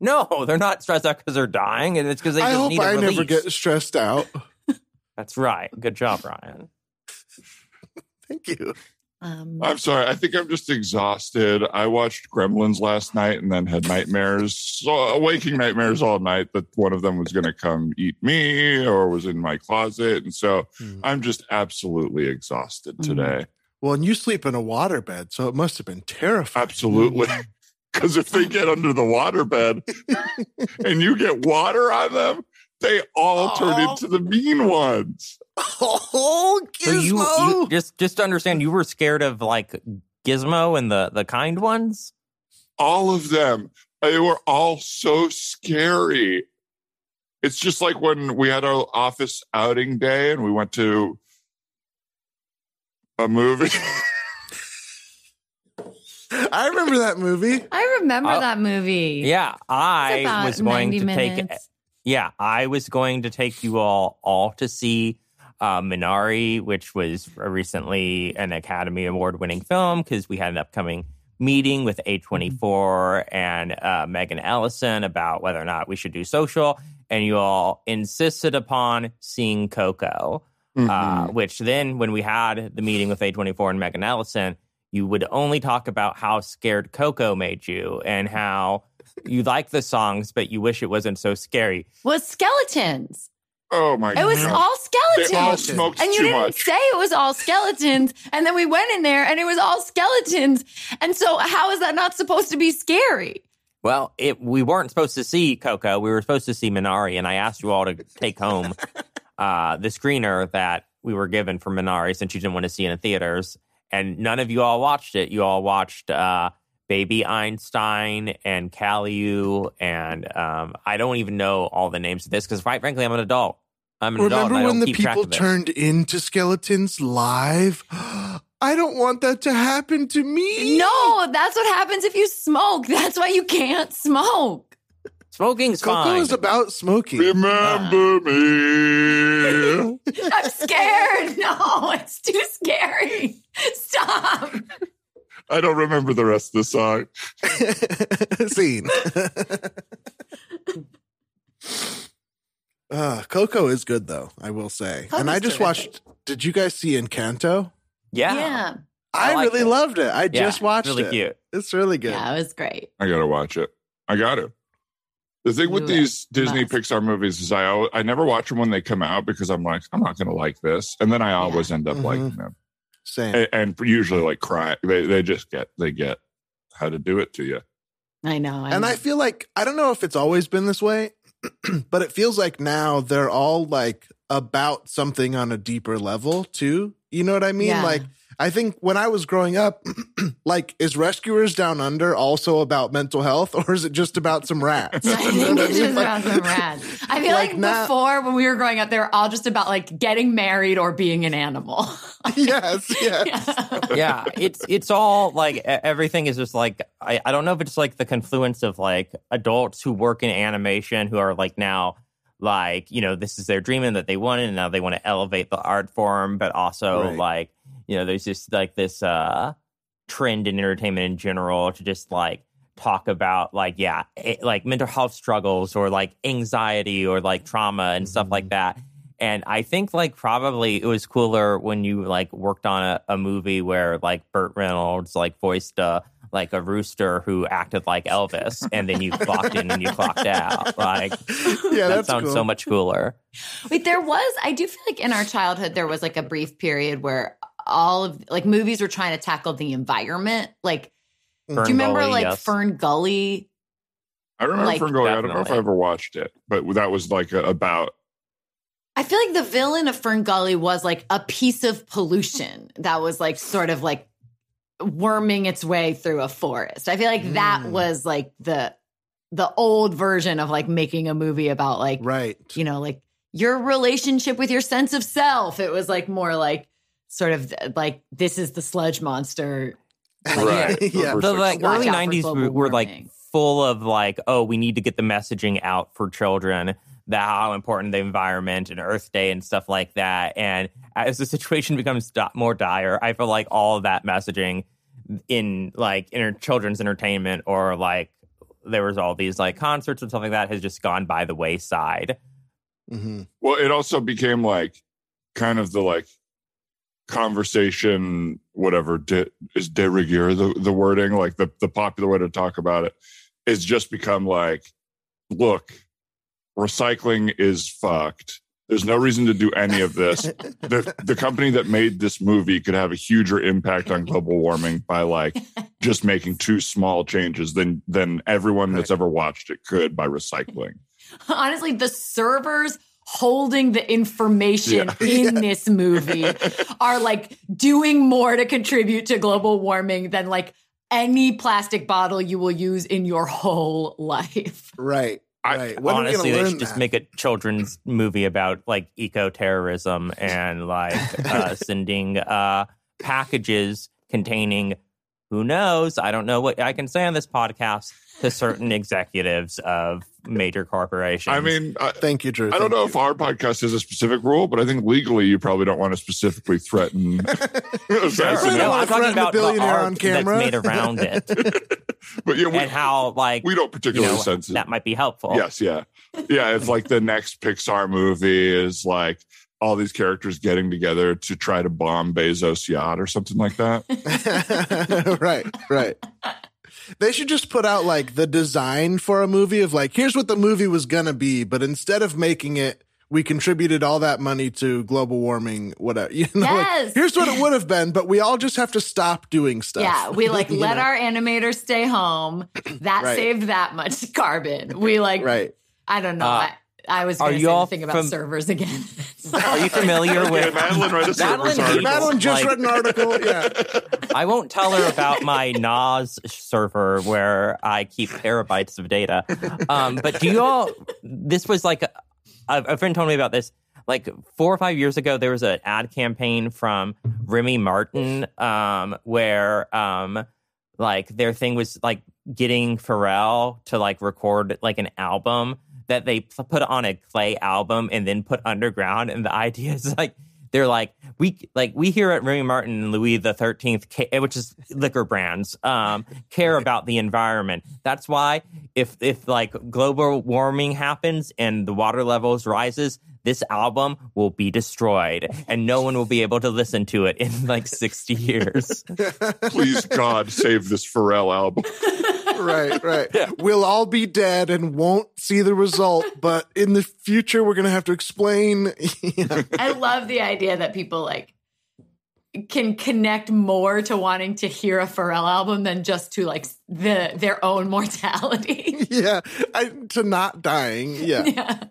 No, they're not stressed out because they're dying, and it's because they I just hope need a I release. never get stressed out. That's right. Good job, Ryan. Thank you. Um, I'm sorry. I think I'm just exhausted. I watched Gremlins last night and then had nightmares, so waking nightmares all night that one of them was going to come eat me or was in my closet. And so Hmm. I'm just absolutely exhausted Mm. today. Well, and you sleep in a waterbed, so it must have been terrifying. Absolutely. Because if they get under the waterbed and you get water on them, they all turn Oh. into the mean ones. Oh, So you, Gizmo! you just just to understand, you were scared of like Gizmo and the the kind ones. all of them they were all so scary it's just like when we had our office outing day and we went to a movie I remember that movie. I remember Oh, that movie. Yeah, I was going 90 to take. Yeah, I was going to take you all all to see uh, Minari, which was recently an Academy Award winning film because we had an upcoming meeting with A24 and uh, Megan Ellison about whether or not we should do social. And you all insisted upon seeing Coco, uh, Mhm. which then when we had the meeting with A24 and Megan Ellison, you would only talk about how scared Coco made you and how you like the songs, but you wish it wasn't so scary. Was skeletons. oh my It was god all skeletons. they all smoked and you too didn't much say it was all skeletons. And then we went in there and it was all skeletons. And so how is that not supposed to be scary? Well, it, we weren't supposed to see Coco. We were supposed to see Minari, and I asked you all to take home uh, the screener that we were given for Minari since you didn't want to see it in theaters. And none of you all watched it. You all watched uh, Baby Einstein and Caillou, and um, I don't even know all the names of this because, quite frankly, I'm an adult. I'm an adult. Remember and when the people turned into skeletons live? I don't want that to happen to me. No, that's what happens if you smoke. That's why you can't smoke. Smoking's Coco fine. is about smoking. Remember me. I'm scared. No, it's too scary. Stop. I don't remember the rest of the song. Scene. uh, Coco is good though, I will say. Coco's and I just terrific. watched. Did you guys see Encanto? yeah. Yeah. I, I liked really it. loved it. I Yeah, just watched really it. cute. It's really good. Yeah, it was great. I gotta watch it. I got to. The thing with Do these Disney Must. Pixar movies is I al- I never watch them when they come out because I'm like I'm not gonna like this, and then I always end up Mhm. liking them, Same. and, and usually like cry. They they just get they get how to do it to you. I know. and I feel like I don't know if it's always been this way, but it feels like now they're all like about something on a deeper level too. You know what I mean? Yeah. Like I think when I was growing up, like is Rescuers Down Under also about mental health or is it just about some rats? I You think it's just Like- about some rats. I feel Like like, now- before when we were growing up, they were all just about like getting married or being an animal. yes, yes. Yeah. yeah, it's it's all like everything is just like I, I don't know if it's like the confluence of like adults who work in animation who are like now like you know this is their dream and that they want it and now they want to elevate the art form but also Right. like you know there's just like this uh trend in entertainment in general to just like talk about like yeah it, like mental health struggles or like anxiety or like trauma and stuff like mm-hmm. that and I think like probably it was cooler when you like worked on a, a movie where like Burt Reynolds like voiced a like a rooster who acted like Elvis, and then you clocked in and you clocked out. Like Yeah, that sounds cool. so much cooler. Wait, there was, I do feel like in our childhood, there was like a brief period where all of like movies were trying to tackle the environment. Like, Fern do you remember Gully, like yes. Fern Gully? I remember Like- Ferngully. I don't know if I ever watched it, but that was like a, about I feel like the villain of Fern Gully was like a piece of pollution that was like sort of like worming its way through a forest. I feel like that Mm. was like the the old version of like making a movie about like Right. you know like your relationship with your sense of self. It was like more like sort of like this is the sludge monster. right. Yeah. The like early '90s global were, were like full of like, oh, we need to get the messaging out for children that how important the environment and Earth Day and stuff like that. And as the situation becomes more dire, I feel like all of that messaging in like inter- children's entertainment or like there was all these like concerts and stuff like that has just gone by the wayside. hmm Well, it also became like kind of the like conversation, whatever de, is de rigueur the the wording, like the the popular way to talk about it, is just become like, look, recycling is fucked. There's no reason to do any of this. the the company that made this movie could have a huger impact on global warming by like just making two small changes than than everyone that's ever watched it could by recycling. Honestly, the servers holding the information Yeah. in this movie are like doing more to contribute to global warming than like any plastic bottle you will use in your whole life. Right. I- Right. When Honestly, they should learn just that? make a children's movie about like eco terrorism and like uh, sending uh, packages containing who knows? I don't know what I can say on this podcast to certain executives of major corporations. I mean, I, Thank you, Drew. I don't know you. if our podcast has a specific rule, but I think legally you probably don't want to specifically threaten. Sure. assassinate. no, wanna I'm talking threaten a about the billionaire art on camera. that's made around it but yeah, we, and how like we don't you particularly know sense it. that might be helpful. Yes, yeah, yeah. It's like the next Pixar movie is like all these characters getting together to try to bomb Bezos' yacht or something like that. right, right. They should just put out like the design for a movie of like, here's what the movie was gonna be, but instead of making it, we contributed all that money to global warming, whatever. You know, like, Yes. here's what it would have been, but we all just have to stop doing stuff. Yeah, we like let know? our animators stay home. That Right. saved that much carbon. We like, right. I don't know. Uh, I, I was are going to you say all the thing about fam- servers again. Are you familiar Yeah, with Madeline read a Madeline server's article. Madeline just like- read an article. Yeah. I won't tell her about my NAS server where I keep terabytes of data. Um, but do you all? This was like a, a friend told me about this. like four or five years ago, there was an ad campaign from Remy Martin um, where um, like their thing was like getting Pharrell to like record like an album that they put on a clay album and then put underground. And the idea is like they're like we like we here at Remy Martin and Louis the Thirteenth, which is liquor brands, um, care about the environment. That's why if if like global warming happens and the water levels rises, this album will be destroyed and no one will be able to listen to it in like sixty years. Please, God, save this Pharrell album. Right, right. We'll all be dead and won't see the result, but in the future, we're going to have to explain. Yeah. I love the idea that people like can connect more to wanting to hear a Pharrell album than just to like the their own mortality. yeah, I, to not dying. Yeah. yeah.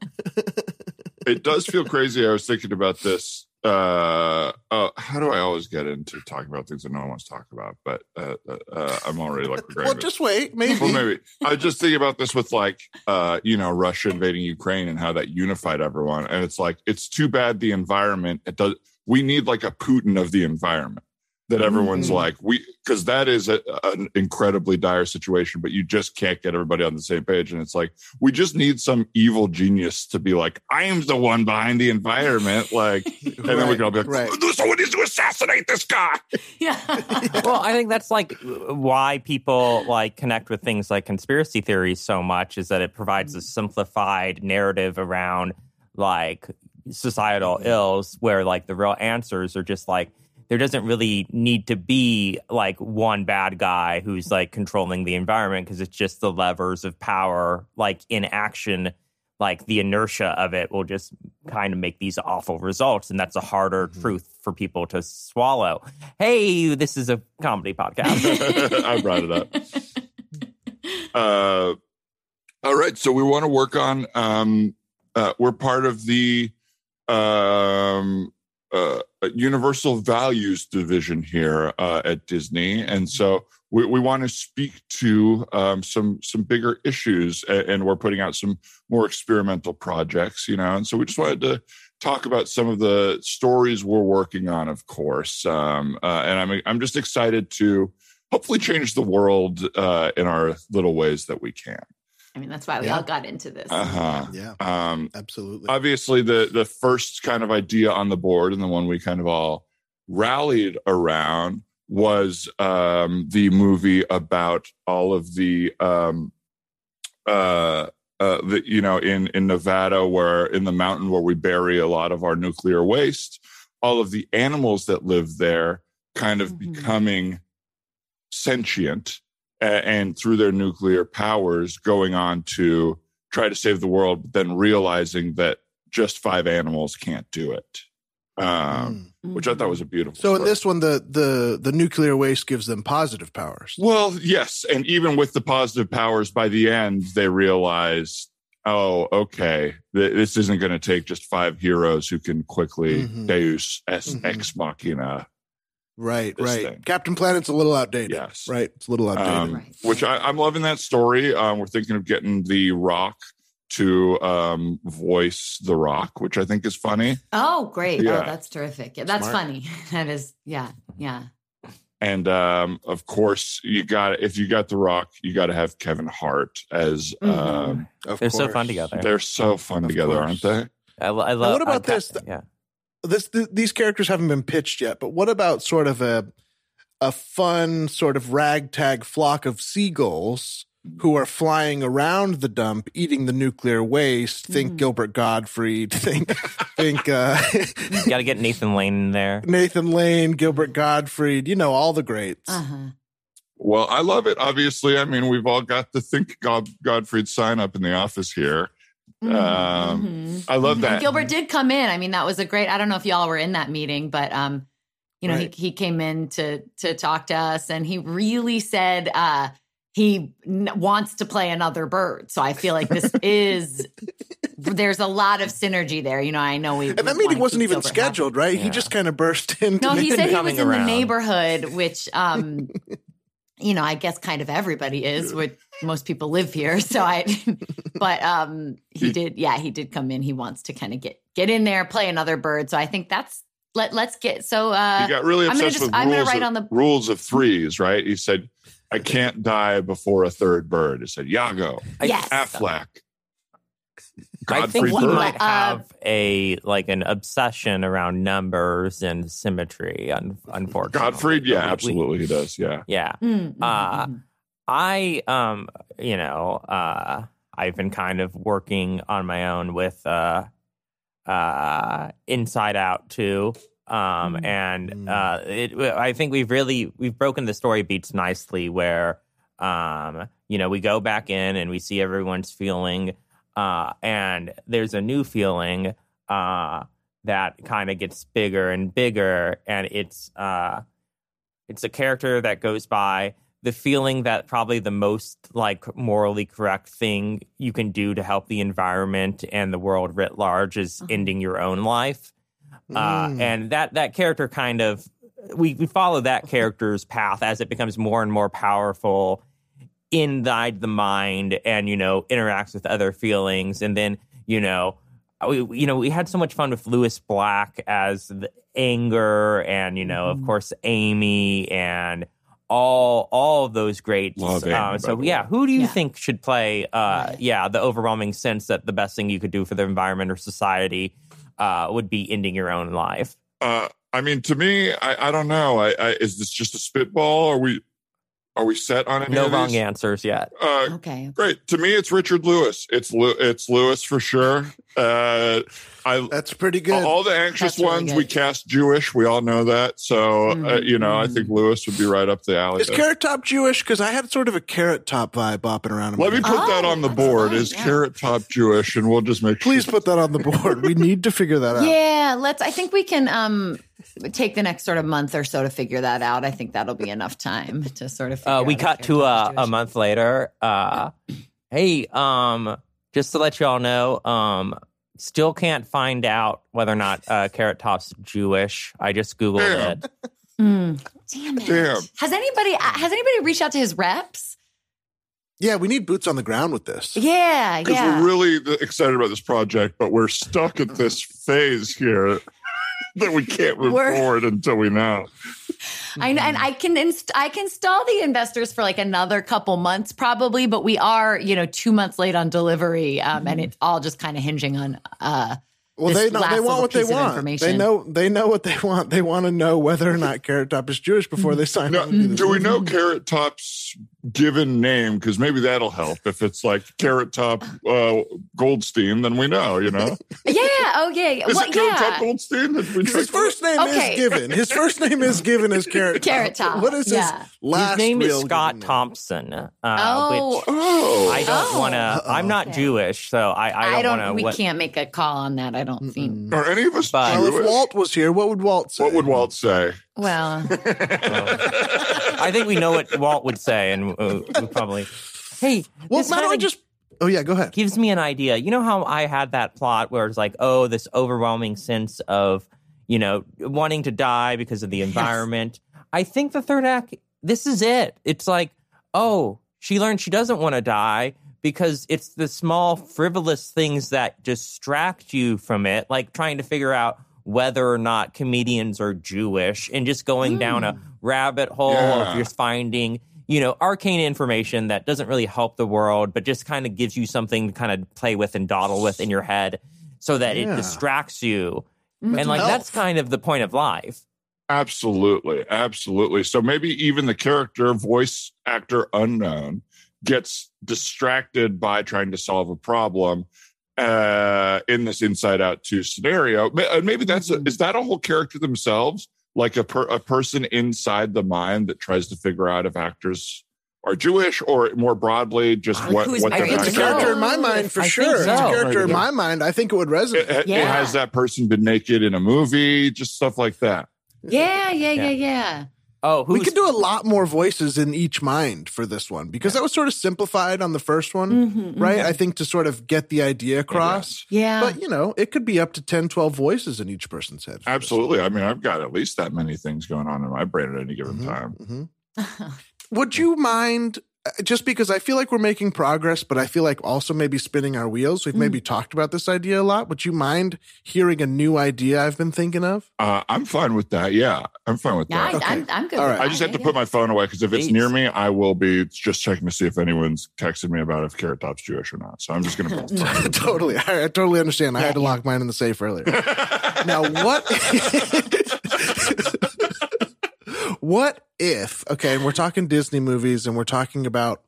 it does feel crazy. I was thinking about this. Uh, uh, how do I always get into talking about things that no one wants to talk about? But uh, uh, uh, I'm already like Well, just wait. Maybe. well, maybe I just think about this with like, uh, you know, Russia invading Ukraine and how that unified everyone. And it's like, it's too bad the environment. It does. We need like a Putin of the environment that everyone's Mhm. like, we because that is a, an incredibly dire situation. But you just can't get everybody on the same page. And it's like we just need some evil genius to be like, I am the one behind the environment. Like, and then we can all be like, Right. someone needs to assassinate this guy. Yeah. well, I think that's like why people like connect with things like conspiracy theories so much is that it provides a simplified narrative around like societal ills where like the real answers are just like there doesn't really need to be like one bad guy who's like controlling the environment because it's just the levers of power like in action like the inertia of it will just kind of make these awful results and that's a harder truth for people to swallow hey this is a comedy podcast I brought it up. Uh, all right, so we want to work on. Um, uh, we're part of the um, uh, Universal Values division here uh, at Disney, and so we, we want to speak to um, some some bigger issues, and, we're putting out some more experimental projects, you know. And so we just wanted to talk about some of the stories we're working on, of course. Um, uh, and I'm I'm just excited to hopefully change the world uh, in our little ways that we can. I mean, that's why we Yeah. all got into this. Uh-huh. Yeah, Um, absolutely. obviously, the the first kind of idea on the board, and the one we kind of all rallied around, was um, the movie about all of the, um, uh, uh, the you know, in in Nevada, where in the mountain where we bury a lot of our nuclear waste, all of the animals that live there kind of Mhm. becoming sentient a- and through their nuclear powers going on to try to save the world, but then realizing that just five animals can't do it. Um, Mm. Which I thought was a beautiful. So in this one, the the the nuclear waste gives them positive powers. well, yes, and even with the positive powers, by the end they realize, oh, okay, th- this isn't going to take just five heroes who can quickly Mhm. Deus es Mhm. ex machina. Right, This right. thing. Captain Planet's a little outdated. Yes. Right. It's a little outdated. um, Right. which I, I'm loving that story. Um, we're thinking of getting The Rock to um, voice The Rock, which I think is funny. Oh, great. Yeah. Oh, that's terrific. Yeah, that's Smart. funny. That is, yeah, yeah. And um, of course, you got if you got The Rock, you got to have Kevin Hart as. Mhm. Um, of they're so fun together they're so fun Of together, course. aren't they? I, lo- I love what about I- this? yeah This th- these characters haven't been pitched yet, but what about sort of a a fun sort of ragtag flock of seagulls who are flying around the dump, eating the nuclear waste? Think Mhm. Gilbert Gottfried. Think think uh, you got to get Nathan Lane in there Nathan Lane, Gilbert Gottfried. You know all the greats. Uh huh. Well, I love it. Obviously, I mean, we've all got the Think God Gottfried sign up in the office here. Um, I love that. Gilbert did come in. I mean, that was a great. I don't know if y'all were in that meeting, but um, you know, Right. he he came in to to talk to us, and he really said uh he n- wants to play another bird. So I feel like this is there's a lot of synergy there. You know, I know we And that meeting wasn't even Gilbert happy. scheduled, right? He just kind of burst in. No, he said he coming was in around. the neighborhood, which um you know, I guess kind of everybody is. With most people live here, so I. but um, he did. Yeah, he did come in. He wants to kind of get get in there, play another bird. So I think that's let let's get so. uh he got really I'm obsessed just- with I'm rules, write of, on the- rules of threes, right? He said, I can't die before a third bird. He said, Iago, Yes. Aflac. I think Godfrey he Bird. might Uh, have a like an obsession around numbers and symmetry. Un- unfortunately, Gottfried, yeah, We- we- absolutely, he does. Yeah, yeah, mm, mm, Uh, mm. I um, you know, uh, I've been kind of working on my own with uh, uh, Inside Out 2. Um, and uh, it, I think we've really we've broken the story beats nicely where um, you know, we go back in and we see everyone's feeling, uh, and there's a new feeling uh, that kind of gets bigger and bigger, and it's uh, it's a character that goes by the feeling that probably the most like morally correct thing you can do to help the environment and the world writ large is Uh-huh. ending your own life uh, Mm. and that that character kind of we, we follow that character's path as it becomes more and more powerful inside the mind and you know interacts with other feelings and then you know we you know we had so much fun with Lewis Black as the anger and you know of Mhm. course Amy and all all of those great Love Amy, uh, so yeah who do you Yeah. think should play uh Right. yeah the overwhelming sense that the best thing you could do for the environment or society uh would be ending your own life uh, I mean, to me, I, I don't know. I, I, is this just a spitball? Are we are we set on any no of wrong these? answers yet Uh, okay. great. To me, it's Richard Lewis. It's Lew- it's Lewis for sure. Uh, I That's pretty good. all the anxious That's really ones good. we cast Jewish. We all know that. So uh, Mhm. you know, I think Lewis would be right up the alley. Is there. Carrot Top Jewish? Because I had sort of a Carrot Top vibe bopping around. in Let my me head. put that Oh, on the board. fine, Is yeah. Carrot Top Jewish? And we'll just make Please sure. put that on the board. We need to figure that out. Yeah, let's. I think we can um take the next sort of month or so to figure that out. I think that'll be enough time to sort of. uh, we out if cut to Carrot uh, a month later uh hey um just to let you all know um still can't find out whether or not uh carrot top's jewish i just googled Damn. it Mm. Damn it! Damn. Has anybody uh, has anybody reached out to his reps? Yeah, we need boots on the ground with this. Yeah, yeah. Because we're really excited about this project, but we're stuck at this phase here that we can't move We're- forward until we know. I know, and I can inst- I can stall the investors for like another couple months probably, but we are you know two months late on delivery, um, and it's all just kind of hinging on. uh Well, they know they want what they piece of want. They know they know what they want. They want to know whether or not Carrot Top is Jewish before they sign No, on. to do this. do we know Carrot Top's given name? Because maybe that'll help. If it's like Carrot Top uh, Goldstein, then we know, you know? Yeah. Oh yeah. Is well, it Carrot Top. Goldstein? His first name Okay. is given. His first name is given as Carrot Top. Carrot Top, What is yeah. his last his name is scott name? thompson uh, Oh. which Oh. i don't Oh. want to i'm not Okay. jewish so i i I don't, don't. want we to what can't make a call on that. I don't think. Mm-mm. Are any of us But- Well, if Walt was here, what would Walt say? what would Walt say? Well, i think we know what walt would say and uh, we probably hey Well, this not only just. Oh yeah, go ahead. gives me an idea. You know how I had that plot where it's like, oh, this overwhelming sense of, you know, wanting to die because of the environment. I think the third act, this is it. It's like, oh, she learned she doesn't want to die because it's the small, frivolous things that distract you from it, like trying to figure out whether or not comedians are Jewish and just going down a rabbit hole Yeah. of just finding you know, arcane information that doesn't really help the world, but just kind of gives you something to kind of play with and dawdle with in your head so that Yeah. it distracts you. And like health. that's kind of the point of life. Absolutely. Absolutely. So maybe even the character, voice actor unknown, gets distracted by trying to solve a problem uh, in this Inside Out 2 scenario. Ma- uh, Maybe that's a, is that a whole character themselves? Like a, per, a person inside the mind that tries to figure out if actors are Jewish or more broadly, just what, think what I their think It's a so. character in my mind for I think sure. It's a character in my mind. I think it would resonate. It, it- has that person been naked in a movie? Just stuff like that. yeah, yeah, yeah, Yeah. yeah. Oh, who's we could do a lot more voices in each mind for this one because that was sort of simplified on the first one, Mhm, right? I think to sort of get the idea across. Yeah. But, you know, it could be up to 10, 12 voices in each person's head. Absolutely. I mean, I've got at least that many things going on in my brain at any given Mhm, time. mhm. would you mind just because I feel like we're making progress, but I feel like also maybe spinning our wheels. We've maybe talked about this idea a lot. Would you mind hearing a new idea I've been thinking of? Uh, I'm fine with that. Yeah, I'm fine with Yeah, that. I, I'm, I'm good. All with right. I just have to yeah. put my phone away because if it's near me, I will be just checking to see if anyone's texted me about if Carrot Top's Jewish or not. So I'm just going to. totally. I, I totally understand. I had to lock mine in the safe earlier. now, what? What if? Okay, and we're talking Disney movies, and we're talking about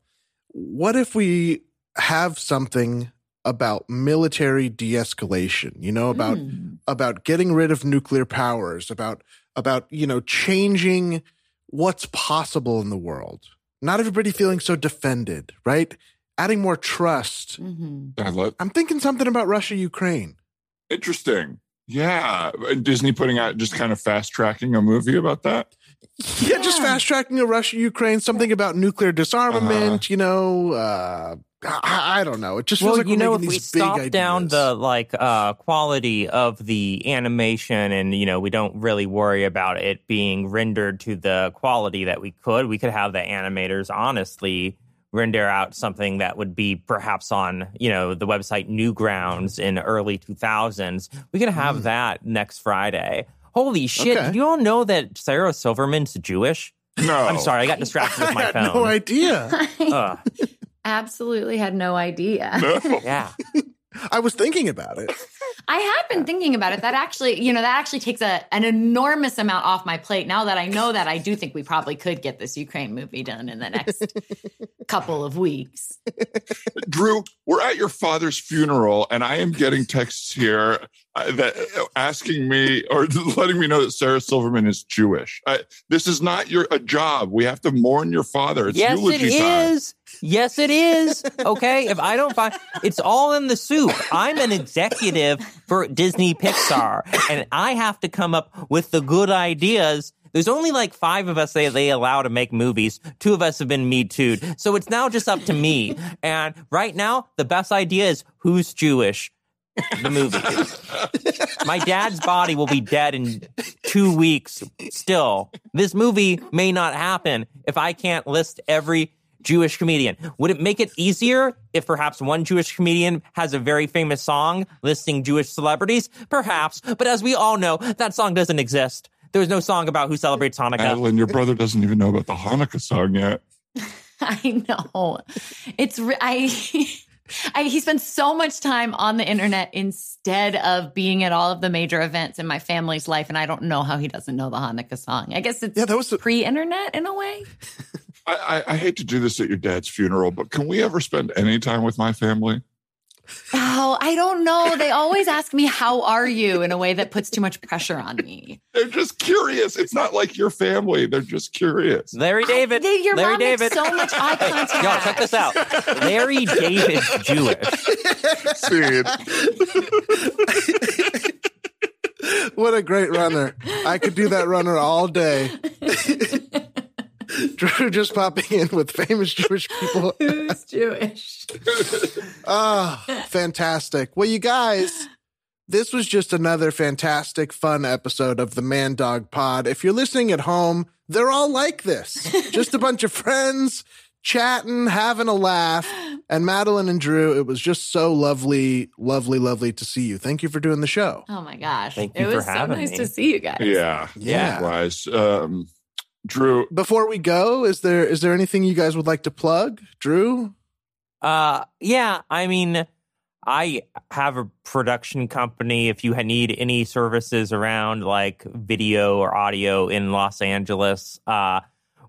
what if we have something about military de-escalation? You know, about Mm. about getting rid of nuclear powers, about about you know changing what's possible in the world. Not everybody feeling so defended, right? Adding more trust. Mhm. I love- I'm thinking something about Russia Ukraine. Interesting. Yeah. Disney putting out just kind of fast tracking a movie about that. Yeah, just fast tracking a Russia Ukraine, something about nuclear disarmament, Uh-huh. you know, uh, I, I don't know. It just feels well, like you we're know, if making we stop down the like uh, quality of the animation, and you know, we don't really worry about it being rendered to the quality that we could, we could have the animators honestly render out something that would be perhaps on you know the website Newgrounds in early 2000s. We could have Mm. that next Friday. Holy shit! Okay. Did you all know that Sarah Silverman's Jewish? No. I'm sorry, I got distracted I with my had phone. no idea. Ugh, Absolutely had no idea. No. yeah. I was thinking about it. I have been thinking about it. That actually, you know, that actually takes a, an enormous amount off my plate. Now that I know that, I do think we probably could get this Ukraine movie done in the next couple of weeks. Drew, we're at your father's funeral, and I am getting texts here uh, that asking me or letting me know that Sarah Silverman is Jewish. I, this is not your a job. We have to mourn your father. It's yes, it eulogy time. is. Yes, it is. Okay, if I don't find it's all in the soup. I'm an executive for Disney Pixar, and I have to come up with the good ideas. There's only like five of us they, they allow to make movies. Two of us have been me too. So it's now just up to me. And right now, the best idea is who's Jewish? The movie. My dad's body will be dead in two weeks still. This movie may not happen if I can't list every Jewish comedian. Would it make it easier if perhaps one Jewish comedian has a very famous song listing Jewish celebrities? Perhaps. But as we all know, that song doesn't exist. There's no song about who celebrates Hanukkah. Madeline, your brother doesn't even know about the Hanukkah song yet. I know. It's I, I he spends so much time on the internet instead of being at all of the major events in my family's life, and I don't know how he doesn't know the Hanukkah song. I guess it's Yeah, that was the- pre-internet in a way. I, I, I hate to do this at your dad's funeral, but can we ever spend any time with my family? Oh, I don't know. They always ask me, "How are you?" in a way that puts too much pressure on me. They're just curious. It's not like your family. They're just curious. Larry David. They- your Larry mom David. makes so much eye contact. Y'all, check this out. Larry David's Jewish. See, What a great runner. I could do that runner all day. Drew just popping in with famous Jewish people. Who's Jewish? Ah, fantastic. Well, you guys, this was just another fantastic, fun episode of the Man Dog Pod. If you're listening at home, they're all like this just a bunch of friends chatting, having a laugh. And Madeline and Drew, it was just so lovely, lovely, lovely to see you. Thank you for doing the show. Oh my gosh! Thank it you for was so having nice me. to see you guys. yeah, Yeah. Likewise, um, Drew. Before we go, is there is there anything you guys would like to plug, Drew? Uh, yeah. I mean, I have a production company. If you need any services around like video or audio in Los Angeles, uh,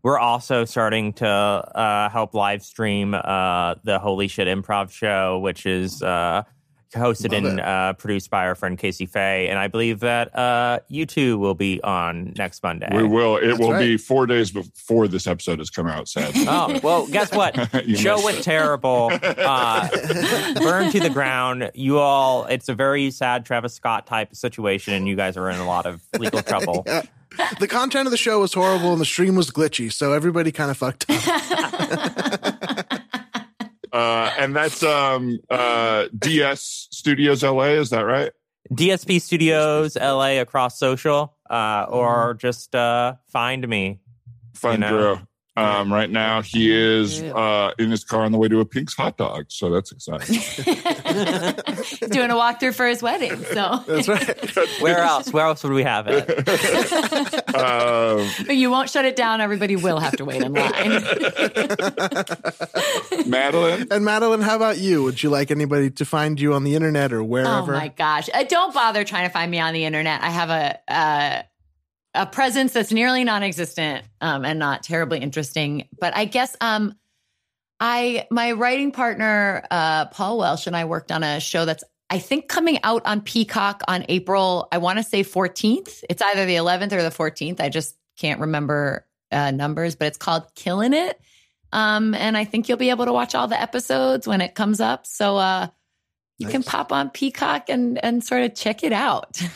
we're also starting to uh, help live stream uh, the Holy Shit Improv Show, which is uh, hosted Love and uh, produced by our friend Casey Faye. And I believe that uh, you two will be on next Monday. We will. It That's will be four days before this episode has come out. Sadly. Oh well, guess what? Show missed went it. terrible. Uh, burned to the ground. You all. It's a very sad Travis Scott type situation, and you guys are in a lot of legal trouble. Yeah. The content of the show was horrible and the stream was glitchy, so everybody kind of fucked up. Uh, and that's um, uh, DS Studios LA. Is that right? DSP Studios, LA, across social, uh, or just uh, find me. Find You know. Drew. Um, right now, he is uh, in his car on the way to a Pink's hot dog, so that's exciting. Doing a walkthrough for his wedding. So That's right. Where else? Where else would we have it? um, But you won't shut it down. Everybody will have to wait in line. Madeline, And Madeline, how about you? Would you like anybody to find you on the internet or wherever? oh my gosh! Uh, don't bother trying to find me on the internet. I have a uh, a presence that's nearly non-existent um, and not terribly interesting. But I guess um, I my writing partner uh, Paul Welsh and I worked on a show that's I think coming out on Peacock on April. I want to say 14th. It's either the 11th or the 14th. I just can't remember uh, numbers, but it's called Killing It. Um, and I think you'll be able to watch all the episodes when it comes up. So uh, you can pop on Peacock and and sort of check it out.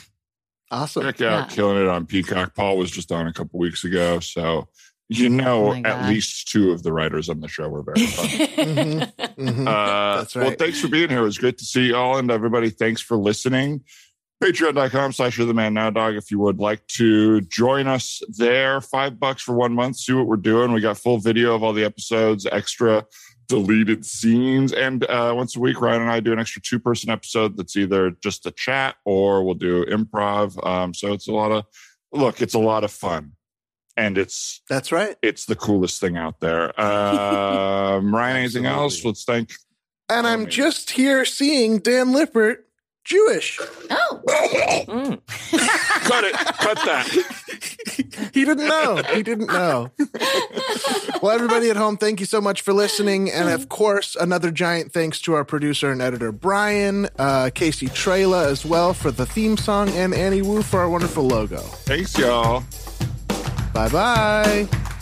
Awesome. check out Yeah. Killing It on Peacock. Paul was just on a couple weeks ago, so you know Oh at least two of the writers on the show were very fun. Mhm. Mhm. Uh, That's Well, thanks for being here. It was great to see you all. And everybody, thanks for listening. Patreon.com slash you're the man now, dog. If you would like to join us there, five bucks for one month. See what we're doing. We got full video of all the episodes, extra deleted scenes. And uh, once a week, Ryan and I do an extra two person episode that's either just a chat or we'll do improv. Um, so it's a lot of, look, it's a lot of fun. And it's That's right. it's the coolest thing out there. Um, Ryan, anything else? Absolutely. Let's thank And I'm Amazing. just here seeing Dan Lippert, Jewish. oh, Mm. cut it, cut that. He didn't know. He didn't know. well, everybody at home, thank you so much for listening. And of course, another giant thanks to our producer and editor, Brian, uh, Casey Trela as well for the theme song, and Annie Wu for our wonderful logo. Thanks, y'all. Bye bye.